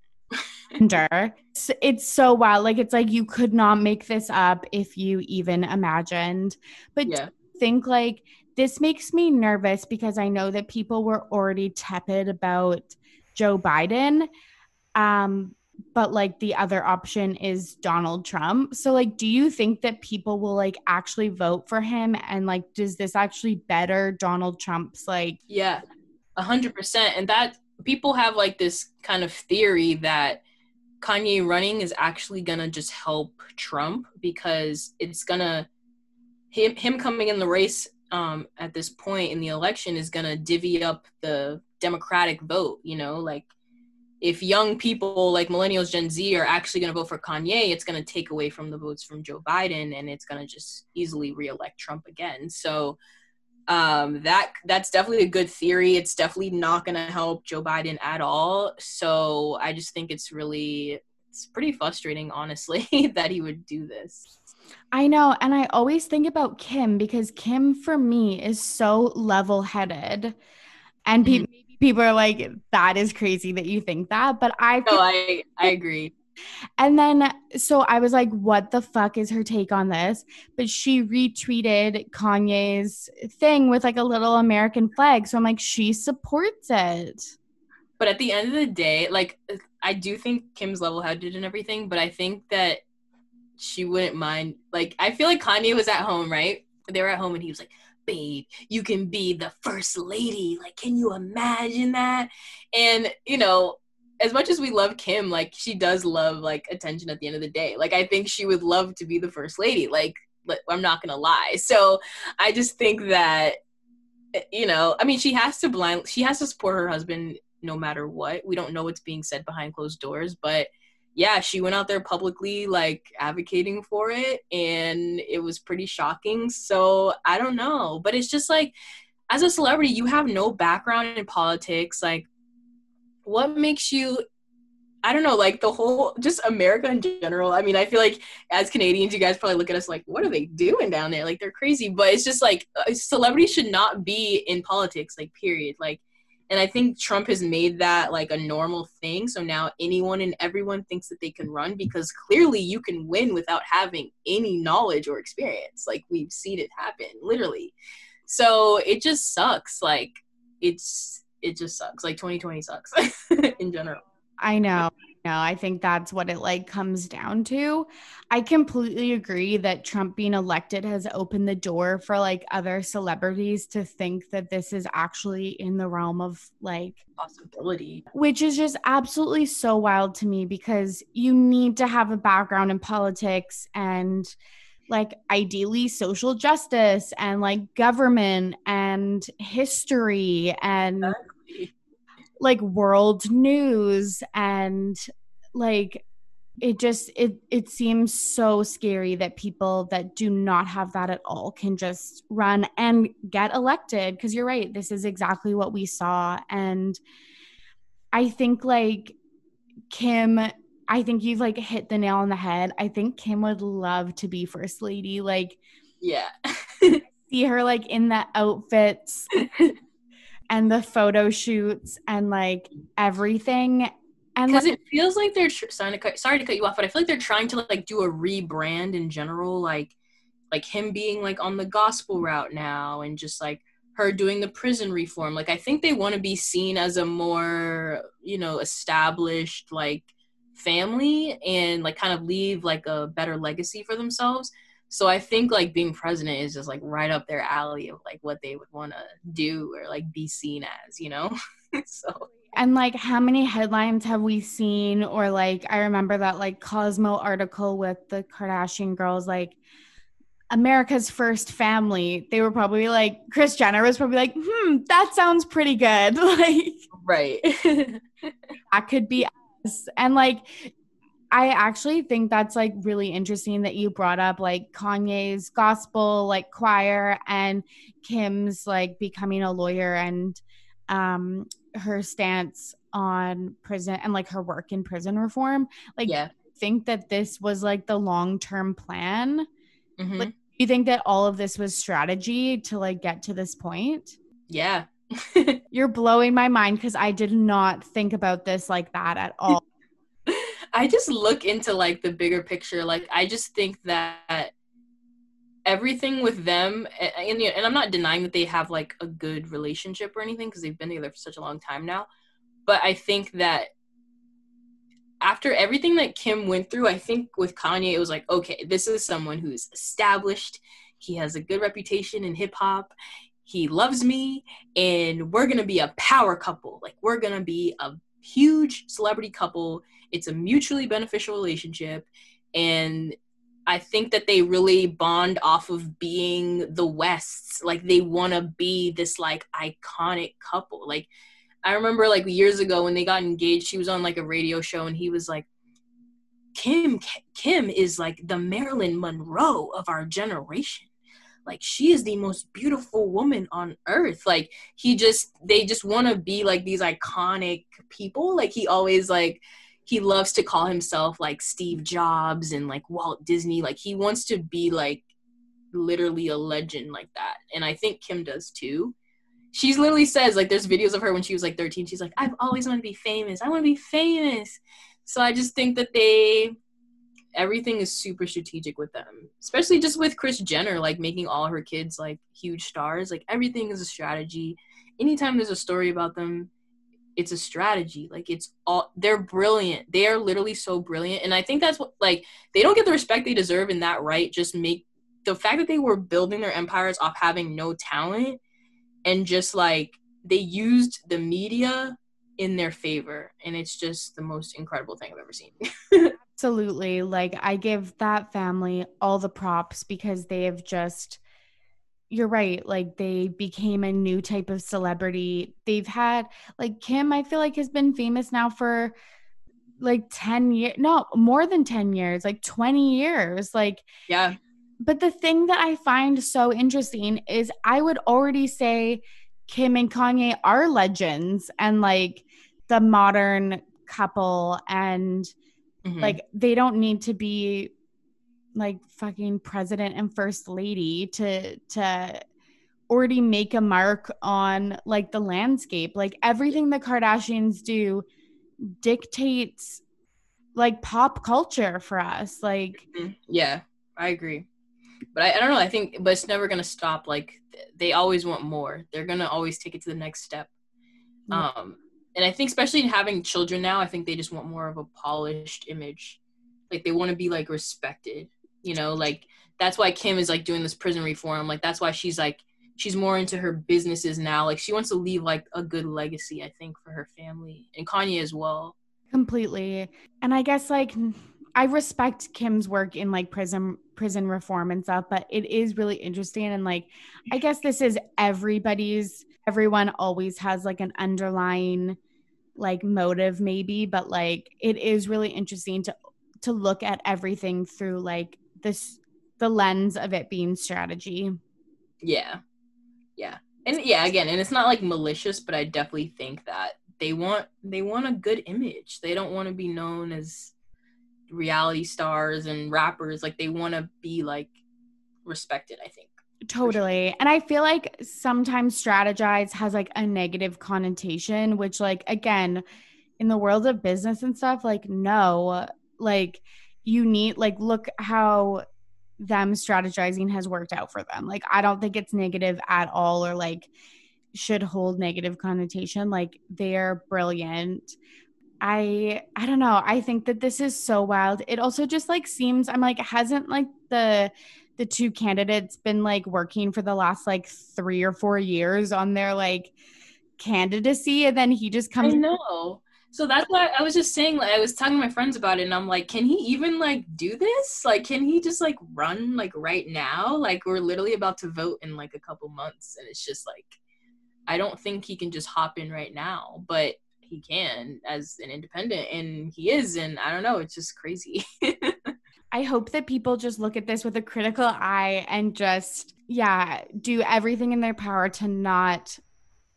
It's, it's so wild. Like it's like you could not make this up if you even imagined. But Yeah. think like this makes me nervous because I know that people were already tepid about Joe Biden. Um, but like the other option is Donald Trump. So like do you think that people will like actually vote for him and like does this actually better Donald Trump's like Yeah, a hundred percent. And that people have like this kind of theory that Kanye running is actually gonna just help Trump because it's gonna him him coming in the race um at this point in the election is gonna divvy up the Democratic vote, you know, like if young people like millennials, Gen Z are actually gonna vote for Kanye, it's gonna take away from the votes from Joe Biden and it's gonna just easily reelect Trump again. So um, that that's definitely a good theory. It's definitely not going to help Joe Biden at all. So I just think it's really it's pretty frustrating, honestly, that he would do this. I know. And I always think about Kim because Kim, for me, is so level headed. And pe- people are like, that is crazy that you think that. But I, No, I I agree. and then so I was like, what the fuck is her take on this? But she retweeted Kanye's thing with like a little American flag. So I'm like, she supports it. But at the end of the day, like I do think Kim's level headed and everything, but I think that she wouldn't mind. Like I feel like Kanye was at home, right? They were at home and he was like, babe, you can be the first lady. Like, can you imagine that? And, you know, as much as we love Kim, like she does love like attention at the end of the day. Like I think she would love to be the first lady. Like I'm not gonna lie. So I just think that eh, you know, I mean, she has to blind, she has to support her husband no matter what. We don't know what's being said behind closed doors, but yeah, she went out there publicly like advocating for it, and it was pretty shocking. So I don't know, but it's just like, as a celebrity, you have no background in politics. Like, what makes you I don't know, like the whole just America in general. I mean, I feel like as Canadians, you guys probably look at us like, what are they doing down there? Like they're crazy. But it's just like uh, celebrities should not be in politics, like period. Like, and I think Trump has made that like a normal thing. So now anyone and everyone thinks that they can run because clearly you can win without having any knowledge or experience. Like we've seen it happen, literally. So it just sucks. Like it's it just sucks. Like 2020 sucks in general. I know. I think that's what it like comes down to. I completely agree that Trump being elected has opened the door for like other celebrities to think that this is actually in the realm of like possibility. which is just absolutely so wild to me because you need to have a background in politics and like ideally social justice and like government and history and. Like world news and like it just it it seems so scary that people that do not have that at all can just run and get elected. Because you're right this is exactly what we saw. And i think like kim i think you've like hit the nail on the head. I think kim would love to be first lady. Like Yeah. see her like in the outfits and the photo shoots and like everything and Because like, it feels like they're tr- sorry to, cut, sorry to cut you off, but I feel like they're trying to like do a rebrand in general, like like him being like on the gospel route now, and just like her doing the prison reform. Like I think they want to be seen as a more you know established like family and like kind of leave like a better legacy for themselves. So I think like being president is just like right up their alley of like what they would want to do or like be seen as, you know. so and like how many headlines have we seen or like i remember that like cosmo article with the kardashian girls like america's first family they were probably like kris jenner was probably like hmm that sounds pretty good like right. that could be us and like i actually think that's like really interesting that you brought up like kanye's gospel like choir and kim's like becoming a lawyer and um her stance on prison and like her work in prison reform like yeah. think that this was like the long-term plan Mhm. Like- you think that all of this was strategy to like get to this point yeah. you're blowing my mind because i did not think about this like that at all I just look into like the bigger picture. Like I just think that everything with them and, and I'm not denying that they have like a good relationship or anything because they've been together for such a long time now. But I think that after everything that Kim went through, I think with Kanye, it was like, okay, this is someone who's established. He has a good reputation in hip hop. He loves me, and we're gonna be a power couple. Like, we're gonna be a huge celebrity couple. It's a mutually beneficial relationship. And I think that they really bond off of being the Wests. Like, they wanna be this, like, iconic couple. Like, I remember like years ago when they got engaged, she was on like a radio show and he was like, Kim Kim is like the Marilyn Monroe of our generation. Like she is the most beautiful woman on earth. Like he just they just want to be like these iconic people. Like he always like he loves to call himself like Steve Jobs and like Walt Disney. Like he wants to be like literally a legend like that. And I think Kim does too. She's literally says like there's videos of her when she was like 13 she's like i've always wanted to be famous. I want to be famous. So i just think that they everything is super strategic with them especially just with kris jenner like making all her kids like huge stars. Like everything is a strategy. Anytime there's a story about them it's a strategy like it's all they're brilliant they are literally so brilliant and i think that's what like they don't get the respect they deserve in that right just make the fact that they were building their empires off having no talent and just like they used the media in their favor and it's just the most incredible thing i've ever seen. Absolutely like i give that family all the props because they have just you're right like they became a new type of celebrity they've had like kim i feel like has been famous now for like 10 years no more than 10 years like 20 years like yeah but the thing that I find so interesting is I would already say Kim and Kanye are legends and like the modern couple and mm-hmm. like they don't need to be like fucking president and first lady to to already make a mark on like the landscape like everything the kardashians do dictates like pop culture for us like mm-hmm. yeah i agree but I, I don't know. I think, but it's never gonna stop. Like they always want more. They're gonna always take it to the next step. Mm-hmm. Um, and I think, especially in having children now, I think they just want more of a polished image. Like they want to be like respected. You know, like that's why Kim is like doing this prison reform. Like that's why she's like she's more into her businesses now. Like she wants to leave like a good legacy. I think for her family and Kanye as well. Completely. And I guess like I respect Kim's work in like prison prison reform and stuff, but it is really interesting and like I guess this is everybody's everyone always has like an underlying like motive maybe, but like it is really interesting to to look at everything through like this the lens of it being strategy. Yeah. Yeah. And yeah, again, and it's not like malicious, but I definitely think that they want they want a good image. They don't want to be known as reality stars and rappers like they want to be like respected i think totally and i feel like sometimes strategize has like a negative connotation which like again in the world of business and stuff like no like you need like look how them strategizing has worked out for them like i don't think it's negative at all or like should hold negative connotation like they're brilliant I I don't know. I think that this is so wild. It also just like seems I'm like hasn't like the the two candidates been like working for the last like 3 or 4 years on their like candidacy and then he just comes I know. So that's why I was just saying like I was talking to my friends about it and I'm like can he even like do this? Like can he just like run like right now? Like we're literally about to vote in like a couple months and it's just like I don't think he can just hop in right now. But he can as an independent and he is and i don't know it's just crazy i hope that people just look at this with a critical eye and just yeah do everything in their power to not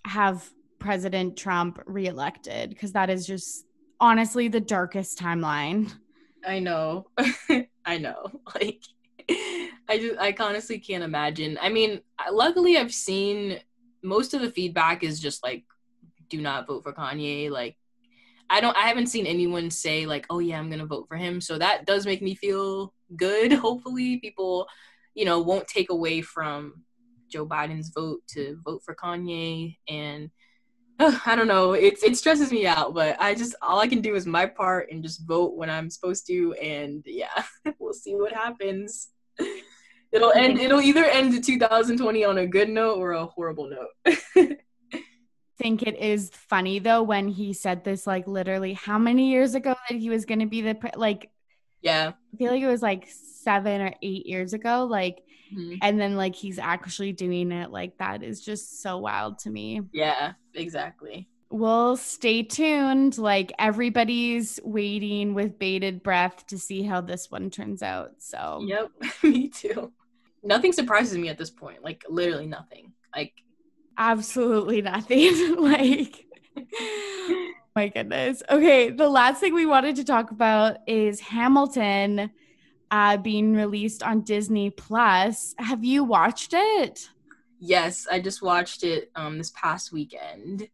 have president trump reelected because that is just honestly the darkest timeline i know i know like i just i honestly can't imagine i mean luckily i've seen most of the feedback is just like do not vote for Kanye. Like, I don't I haven't seen anyone say like, "Oh yeah, I'm going to vote for him." So that does make me feel good. Hopefully people, you know, won't take away from Joe Biden's vote to vote for Kanye and uh, I don't know. It it stresses me out, but I just all I can do is my part and just vote when I'm supposed to and yeah, we'll see what happens. It'll end it'll either end 2020 on a good note or a horrible note. think it is funny though when he said this like literally how many years ago that he was going to be the pre- like yeah i feel like it was like seven or eight years ago like mm-hmm. and then like he's actually doing it like that is just so wild to me yeah exactly well stay tuned like everybody's waiting with bated breath to see how this one turns out so yep me too nothing surprises me at this point like literally nothing like absolutely nothing. like, my goodness. Okay, the last thing we wanted to talk about is Hamilton uh, being released on Disney Plus. Have you watched it? Yes, I just watched it um, this past weekend,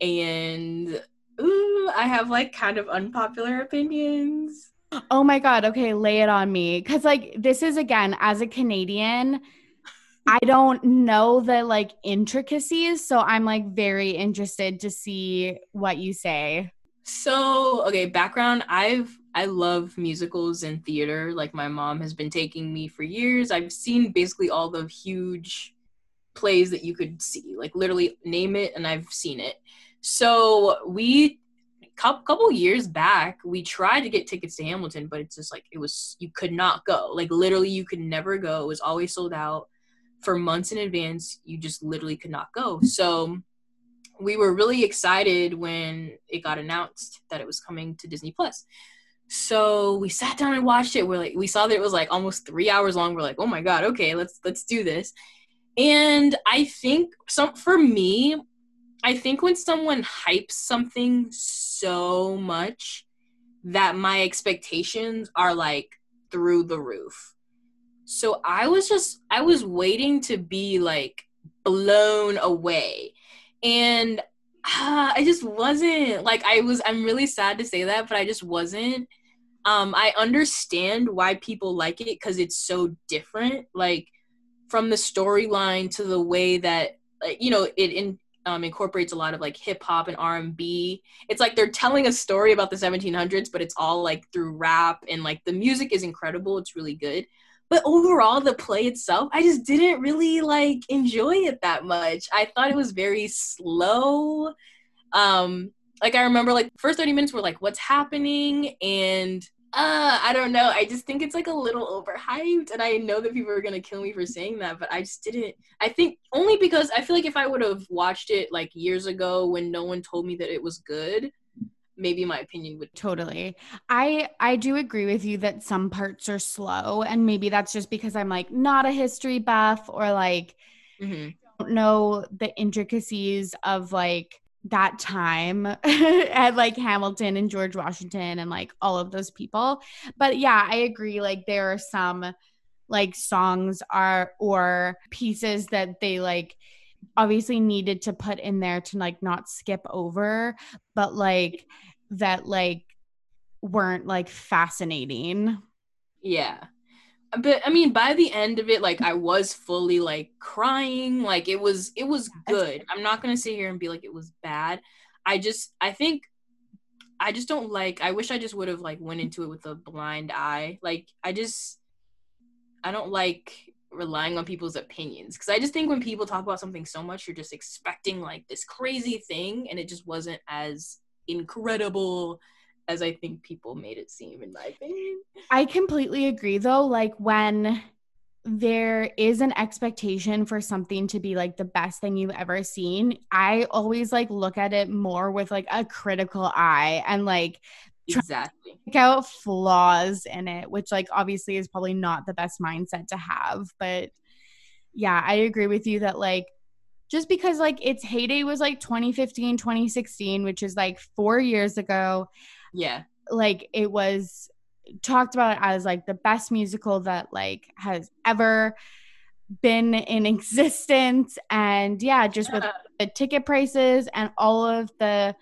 and ooh, I have like kind of unpopular opinions. Oh my god! Okay, lay it on me, because like this is again as a Canadian I don't know the like intricacies, so I'm like very interested to see what you say. So, okay, background, I've I love musicals and theater. Like my mom has been taking me for years. I've seen basically all the huge plays that you could see. Like literally name it and I've seen it. So, we a couple years back we tried to get tickets to hamilton but it's just like it was you could not go like literally you could never go it was always sold out for months in advance you just literally could not go so we were really excited when it got announced that it was coming to disney plus so we sat down and watched it. We're like we saw that it was like almost three hours long. We're like oh my god okay let's let's do this. And i think some for me i think when someone hypes something so much that my expectations are like through the roof. So I was just I was waiting to be like blown away. And I just wasn't like I was I'm really sad to say that, but I just wasn't. Um I understand why people like it cuz it's so different like from the storyline to the way that like you know it in um, incorporates a lot of like hip hop and R and B. It's like they're telling a story about the 1700s, but it's all like through rap and like the music is incredible. It's really good but overall the play itself i just didn't really like enjoy it that much. I thought it was very slow. Um like i remember like first 30 minutes were like what's happening? And uh i don't know. I just think it's like a little overhyped and i know that people are gonna kill me for saying that but i just didn't i think only because i feel like if i would have watched it like years ago when no one told me that it was good maybe my opinion would totally i i do agree with you that some parts are slow and maybe that's just because i'm like not a history buff or like mm-hmm. don't know the intricacies of like that time at like hamilton and george washington and like all of those people but yeah i agree like there are some like songs are or pieces that they like obviously needed to put in there to like not skip over but like that like weren't like fascinating. Yeah. But i mean by the end of it like i was fully like crying. Like it was it was good. i'm not gonna sit here and be like it was bad. I just i think i just don't like i wish i just would have like went into it with a blind eye. Like i just i don't like relying on people's opinions. Because i just think when people talk about something so much you're just expecting like this crazy thing and it just wasn't as incredible as i think people made it seem in my opinion. I completely agree though. Like when there is an expectation for something to be like the best thing you've ever seen i always like look at it more with like a critical eye and like exactly. pick out flaws in it which like obviously is probably not the best mindset to have but yeah i agree with you that like just because like its heyday was like 2015 2016 which is like four years ago yeah. like it was talked about as like the best musical that like has ever been in existence. And yeah just with the ticket prices and all of the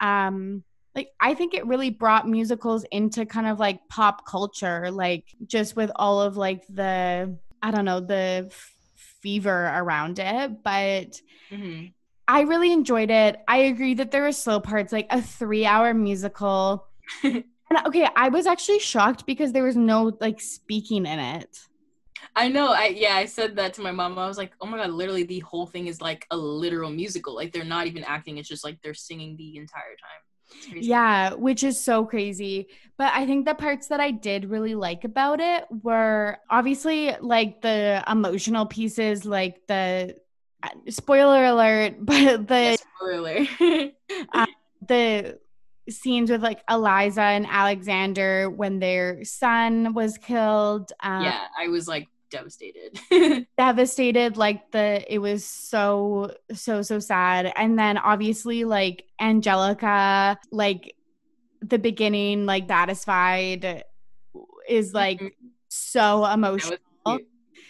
um like I think it really brought musicals into kind of like pop culture, like just with all of like the I don't know the f- fever around it. But mm-hmm. I really enjoyed it. I agree that there were slow parts, like a three-hour musical. and okay, I was actually shocked because there was no like speaking in it. I know. I yeah, I said that to my mom. I was like, "Oh my god, literally the whole thing is like a literal musical. Like they're not even acting. It's just like they're singing the entire time." Yeah, which is so crazy. But I think the parts that I did really like about it were obviously like the emotional pieces, like the uh, spoiler alert, but the yeah, spoiler uh, the scenes with like Eliza and Alexander when their son was killed. Um, yeah, I was like devastated. devastated. Like the it was so so so sad. And then obviously like Angelica, like the beginning, like satisfied is like mm-hmm. so emotional.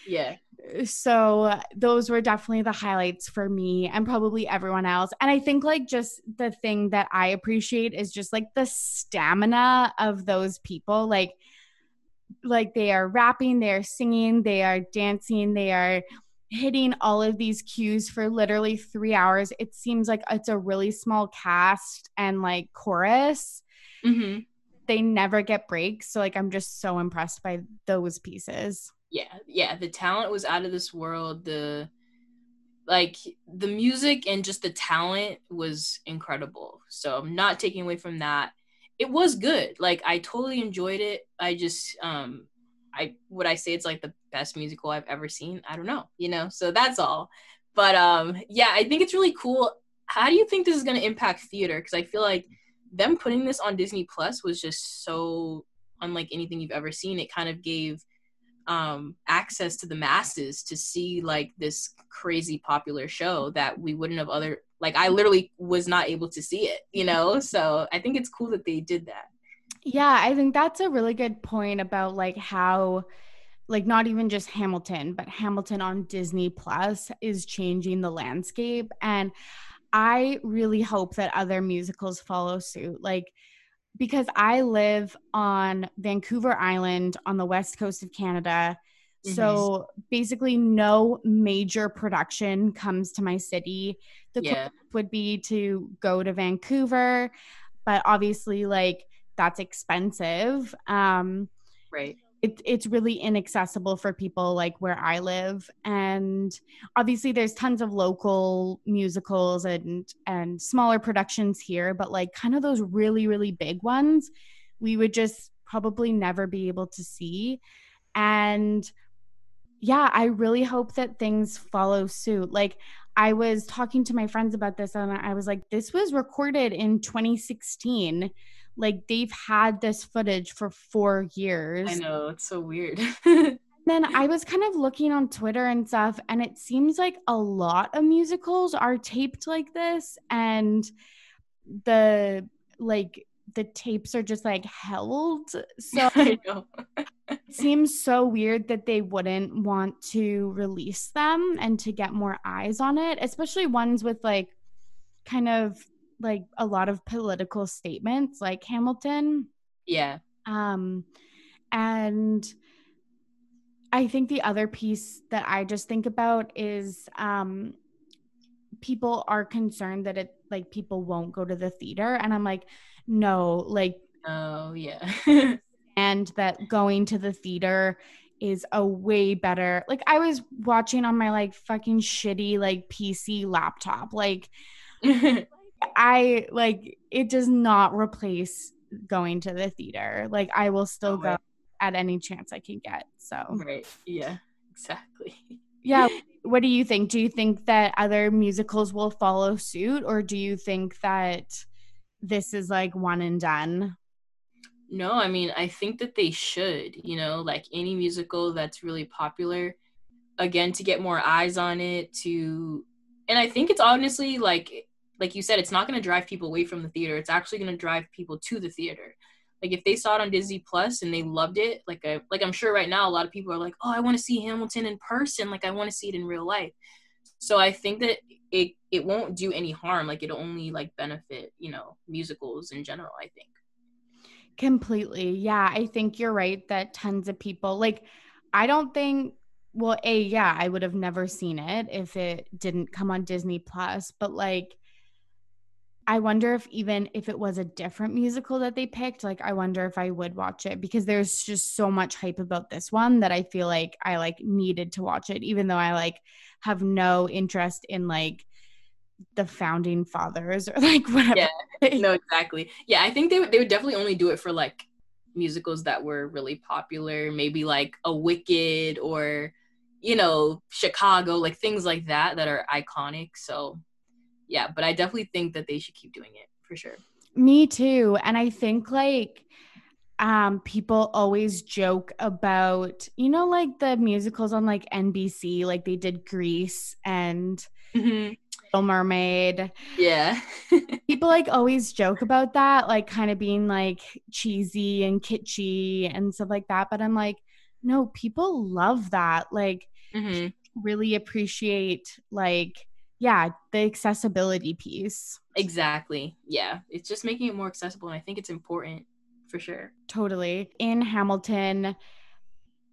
Yeah. So those were definitely the highlights for me and probably everyone else. And I think like just the thing that I appreciate is just like the stamina of those people. Like like they are rapping, they are singing, they are dancing, they are hitting all of these cues for literally three hours. It seems like it's a really small cast and like chorus. Mm-hmm. They never get breaks. So, like, I'm just so impressed by those pieces. Yeah. Yeah. The talent was out of this world. The, like, the music and just the talent was incredible. So, I'm not taking away from that it was good. Like I totally enjoyed it. I just um I would I say it's like the best musical I've ever seen? I don't know, you know. So that's all. But um yeah, I think it's really cool. How do you think this is going to impact theater cuz I feel like them putting this on Disney Plus was just so unlike anything you've ever seen. It kind of gave um access to the masses to see like this crazy popular show that we wouldn't have other like I literally was not able to see it, you know? So I think it's cool that they did that. Yeah, I think that's a really good point about like how like not even just Hamilton, but Hamilton on Disney Plus is changing the landscape and I really hope that other musicals follow suit. Like because I live on Vancouver Island on the west coast of Canada. Mm-hmm. So basically, no major production comes to my city. The yeah. would be to go to Vancouver, but obviously, like that's expensive. Um, right. It, it's really inaccessible for people like where I live, and obviously there's tons of local musicals and and smaller productions here, but like kind of those really really big ones, we would just probably never be able to see, and yeah, I really hope that things follow suit. Like, I was talking to my friends about this and I was like, this was recorded in 2016. Like, they've had this footage for four years. I know, it's so weird. then I was kind of looking on Twitter and stuff, and it seems like a lot of musicals are taped like this. And the like the tapes are just like held. So it seems so weird that they wouldn't want to release them and to get more eyes on it, especially ones with like kind of like a lot of political statements like Hamilton. Yeah. Um and I think the other piece that I just think about is um people are concerned that it like people won't go to the theater and I'm like no, like, oh, yeah. and that going to the theater is a way better. Like, I was watching on my like fucking shitty like PC laptop. Like, I like it does not replace going to the theater. Like, I will still go at any chance I can get. So, right. Yeah, exactly. Yeah. What do you think? Do you think that other musicals will follow suit, or do you think that this is like one and done? No, I mean, I think that they should, you know, like any musical that's really popular, again, to get more eyes on it, to, and I think it's honestly like, like you said, it's not going to drive people away from the theater. It's actually going to drive people to the theater. Like if they saw it on Disney Plus and they loved it, like I, like I'm sure right now a lot of people are like, oh, I want to see Hamilton in person. Like I want to see it in real life. So I think that it it won't do any harm like it'll only like benefit you know musicals in general i think completely yeah i think you're right that tons of people like i don't think well a yeah i would have never seen it if it didn't come on disney plus but like I wonder if even if it was a different musical that they picked, like I wonder if I would watch it because there's just so much hype about this one that I feel like I like needed to watch it, even though I like have no interest in like the founding fathers or like whatever. Yeah, no, exactly. Yeah, I think they would they would definitely only do it for like musicals that were really popular, maybe like a Wicked or you know Chicago, like things like that that are iconic. So yeah, but I definitely think that they should keep doing it for sure. Me too, and I think like um people always joke about you know like the musicals on like NBC like they did Grease and mm-hmm. Little Mermaid. Yeah. people like always joke about that like kind of being like cheesy and kitschy and stuff like that but I'm like no people love that like mm-hmm. really appreciate like yeah, the accessibility piece. Exactly. Yeah. It's just making it more accessible. And I think it's important for sure. Totally. In Hamilton,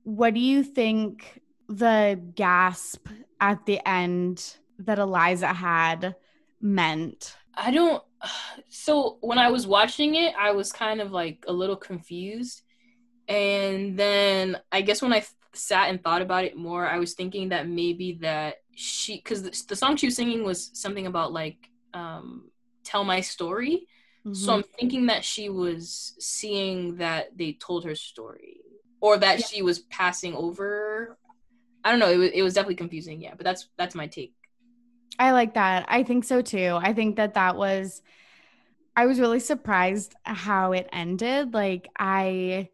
what do you think the gasp at the end that Eliza had meant? I don't. So when I was watching it, I was kind of like a little confused. And then I guess when I sat and thought about it more, I was thinking that maybe that she because the, the, song she was singing was something about like um tell my story. Mm-hmm. so i'm thinking that she was seeing that they told her story or that yeah. she was passing over. I don't know. It was, it was definitely confusing. Yeah but that's that's my take. I like that. I think so too. I think that that was i was really surprised how it ended. Like i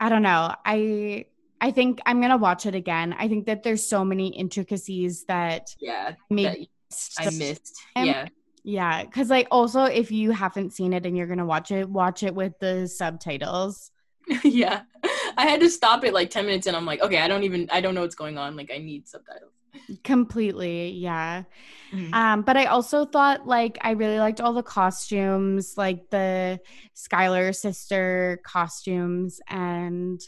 i don't know. I I think I'm gonna watch it again. I think that there's so many intricacies that yeah maybe I missed. Yeah. Yeah, because like also if you haven't seen it and you're gonna watch it, watch it with the subtitles. yeah, I had to stop it like ten minutes and I'm like, okay, I don't even I don't know what's going on. Like I need subtitles. Completely, yeah. Mm-hmm. Um, but I also thought like I really liked all the costumes, like the Schuyler sister costumes and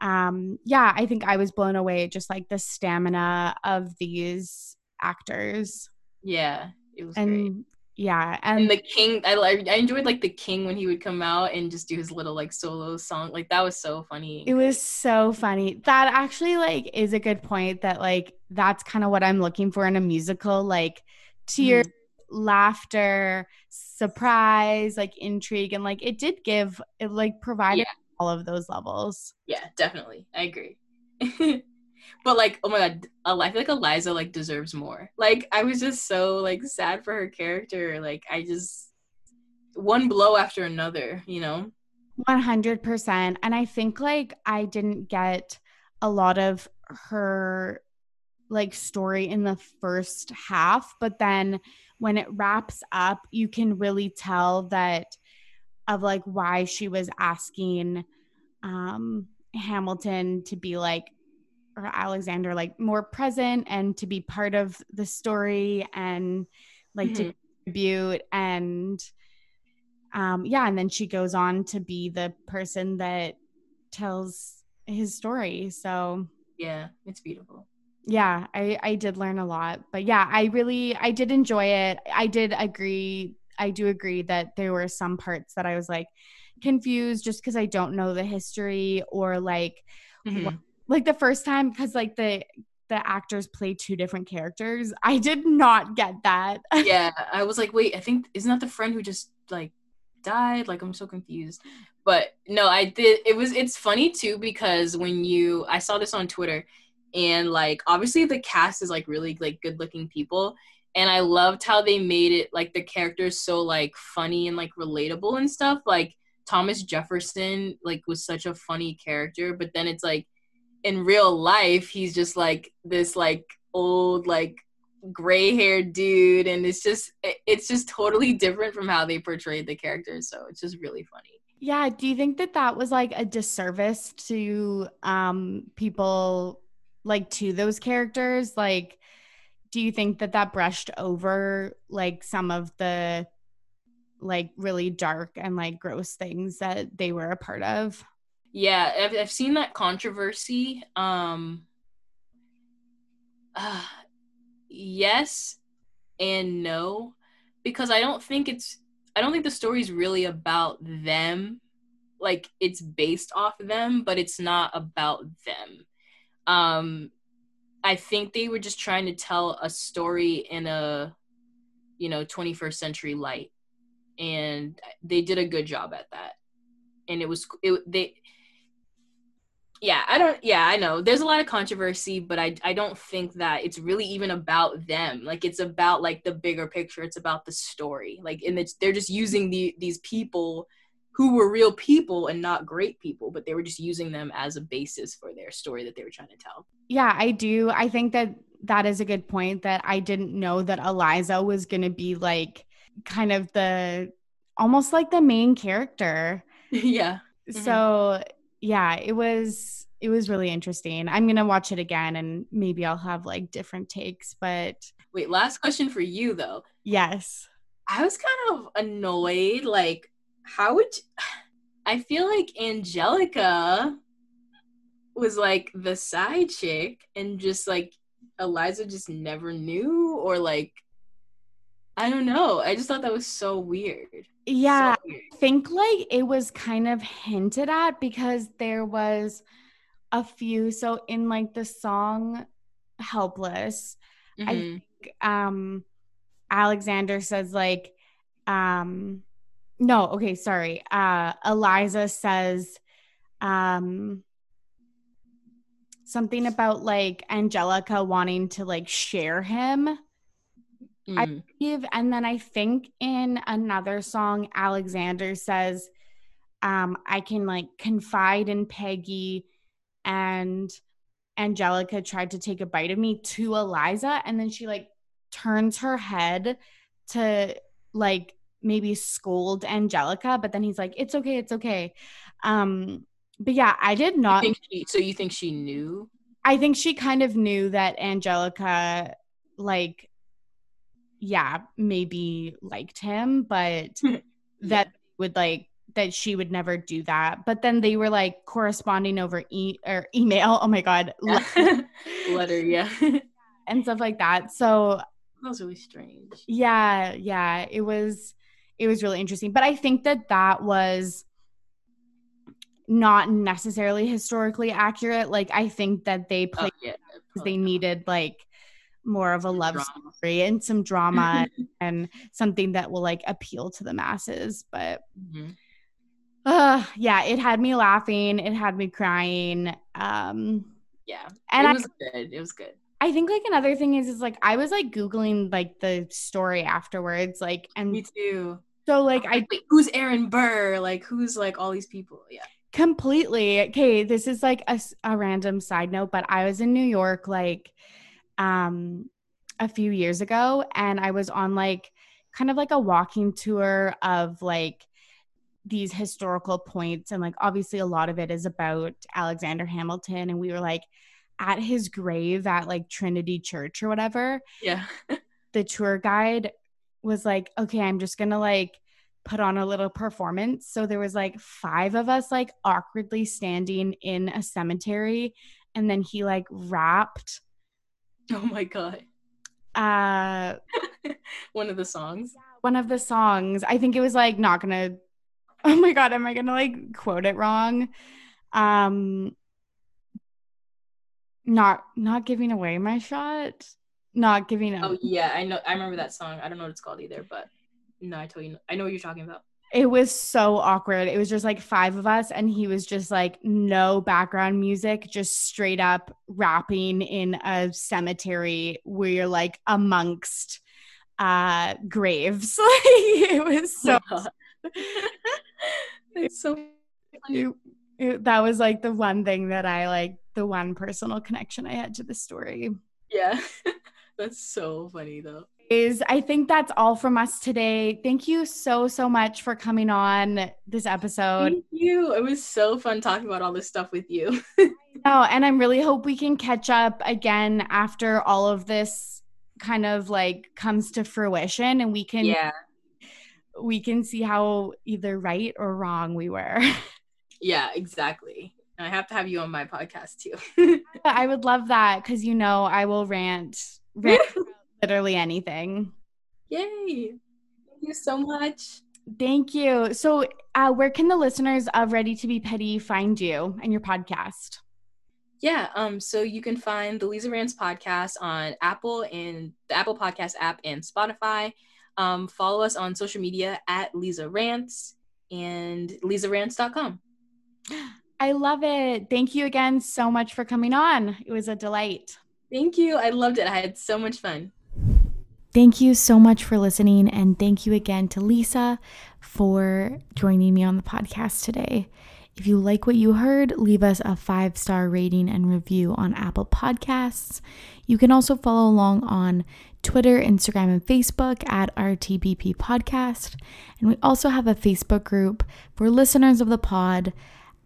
um yeah i think i was blown away just like the stamina of these actors. Yeah it was and great. yeah and, and the king I, I enjoyed like the king when he would come out and just do his little like solo song. Like that was so funny. It was so funny. That actually like is a good point that like that's kind of what i'm looking for in a musical like tears mm. laughter surprise like intrigue and like it did give it like provided yeah all of those levels. Yeah, definitely. I agree. but like, oh my god, uh, I feel like Eliza like deserves more. Like, I was just so like sad for her character. Like, I just one blow after another, you know. One hundred percent, and I think like I didn't get a lot of her like story in the first half, but then when it wraps up, you can really tell that of like why she was asking um, Hamilton to be like or Alexander like more present and to be part of the story and like mm-hmm. to contribute and um yeah and then she goes on to be the person that tells his story. So yeah it's beautiful. Yeah i i did learn a lot but yeah i really i did enjoy it. I did agree I do agree that there were some parts that I was like confused just because I don't know the history or like mm-hmm. what, like the first time because like the the actors play two different characters. I did not get that. yeah, I was like, wait, I think isn't that the friend who just like died? Like I'm so confused. But no, I did. It was it's funny too because when you I saw this on Twitter and like obviously the cast is like really like good looking people and I loved how they made it like the characters so like funny and like relatable and stuff. Like Thomas Jefferson like was such a funny character, but then it's like in real life he's just like this like old like gray haired dude and it's just it's just totally different from how they portrayed the characters so it's just really funny yeah do you think that that was like a disservice to um people like to those characters like do you think that that brushed over like some of the like really dark and like gross things that they were a part of? Yeah i've, I've seen that controversy um uh, yes and no because i don't think it's i don't think the story's really about them. Like it's based off of them but it's not about them. Um i think they were just trying to tell a story in a you know 21st century light. And they did a good job at that. And it was it they yeah i don't yeah i know. There's a lot of controversy but i i don't think that it's really even about them. Like it's about like the bigger picture. It's about the story. Like and it's they're just using the these people who were real people and not great people but they were just using them as a basis for their story that they were trying to tell yeah i do i think that that is a good point that i didn't know that eliza was going to be like kind of the almost like the main character yeah mm-hmm. so yeah, it was it was really interesting. I'm gonna watch it again and maybe I'll have like different takes. But wait, last question for you though. Yes. I was kind of annoyed. Like, how would you... I feel like Angelica was like the side chick and just like Eliza just never knew or like I don't know. I just thought that was so weird. Yeah. So weird. I think like it was kind of hinted at because there was a few. So in like the song Helpless, mm-hmm. I think um Alexander says like um no, okay, sorry. Uh Eliza says um something about like Angelica wanting to like share him Mm. I believe. And then I think in another song, Alexander says, um, I can like confide in Peggy and Angelica tried to take a bite of me to Eliza. And then she like turns her head to like maybe scold Angelica, but then he's like, it's okay, it's okay. Um, but yeah, I did not. You she, so you think she knew? I think she kind of knew that Angelica like yeah, maybe liked him, but that would like that she would never do that. But then they were like corresponding over e- or email. Oh my god, letter, letter yeah, and stuff like that. So that was really strange. Yeah, yeah, it was it was really interesting. But I think that that was not necessarily historically accurate. Like I think that they oh, played oh, yeah, they needed like more of a love drama. story and some drama and something that will like appeal to the masses. But mm-hmm. uh yeah, it had me laughing, it had me crying. Um yeah. And it was I, good. It was good. I think like another thing is is like I was like googling like the story afterwards like and me too. So like I Wait, who's Aaron Burr? Like who's like all these people? Yeah. Completely. Okay, this is like a, a random side note, but I was in New York like um a few years ago and I was on like kind of like a walking tour of like these historical points and like obviously a lot of it is about Alexander Hamilton and we were like at his grave at like Trinity Church or whatever. Yeah. the tour guide was like, "Okay, I'm just to like put on a little performance." So there was like five of us like awkwardly standing in a cemetery and then he like rapped Oh my god. Uh one of the songs. One of the songs. I think it was like not gonna oh my god, am I gonna like quote it wrong? Um not not giving away my shot. Not giving up. Oh yeah, I know I remember that song. I don't know what it's called either, but no, I told you I know what you're talking about it was so awkward. It was just like five of us, and he was just like no background music, just straight up rapping in a cemetery where you're like amongst uh graves. Like it was so. It's so. It, that was like the one thing that I like, the one personal connection I had to the story. Yeah, that's so funny though is I think that's all from us today. Thank you so so much for coming on this episode. Thank you. It was so fun talking about all this stuff with you. no, and I really hope we can catch up again after all of this kind of like comes to fruition and we can Yeah. we can see how either right or wrong we were. Yeah, exactly. I have to have you on my podcast too. I would love that because you know I will rant, rant literally anything. Yay. Thank you so much. Thank you. So, uh, where can the listeners of Ready to Be Petty find you and your podcast? Yeah, um, so you can find the Lisa Rants podcast on Apple and the Apple Podcast app and Spotify. Um, follow us on social media at Lisa Rants and lisarants.com. I love it. Thank you again so much for coming on. It was a delight. Thank you. I loved it. I had so much fun. Thank you so much for listening. And thank you again to Lisa for joining me on the podcast today. If you like what you heard, leave us a five star rating and review on Apple Podcasts. You can also follow along on Twitter, Instagram, and Facebook at RTBP Podcast. And we also have a Facebook group for listeners of the pod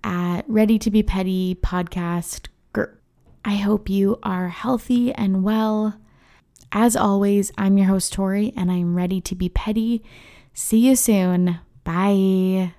at Ready to Be Petty Podcast Group. I hope you are healthy and well. As always, I'm your host, Tori, and I'm ready to be petty. See you soon. Bye.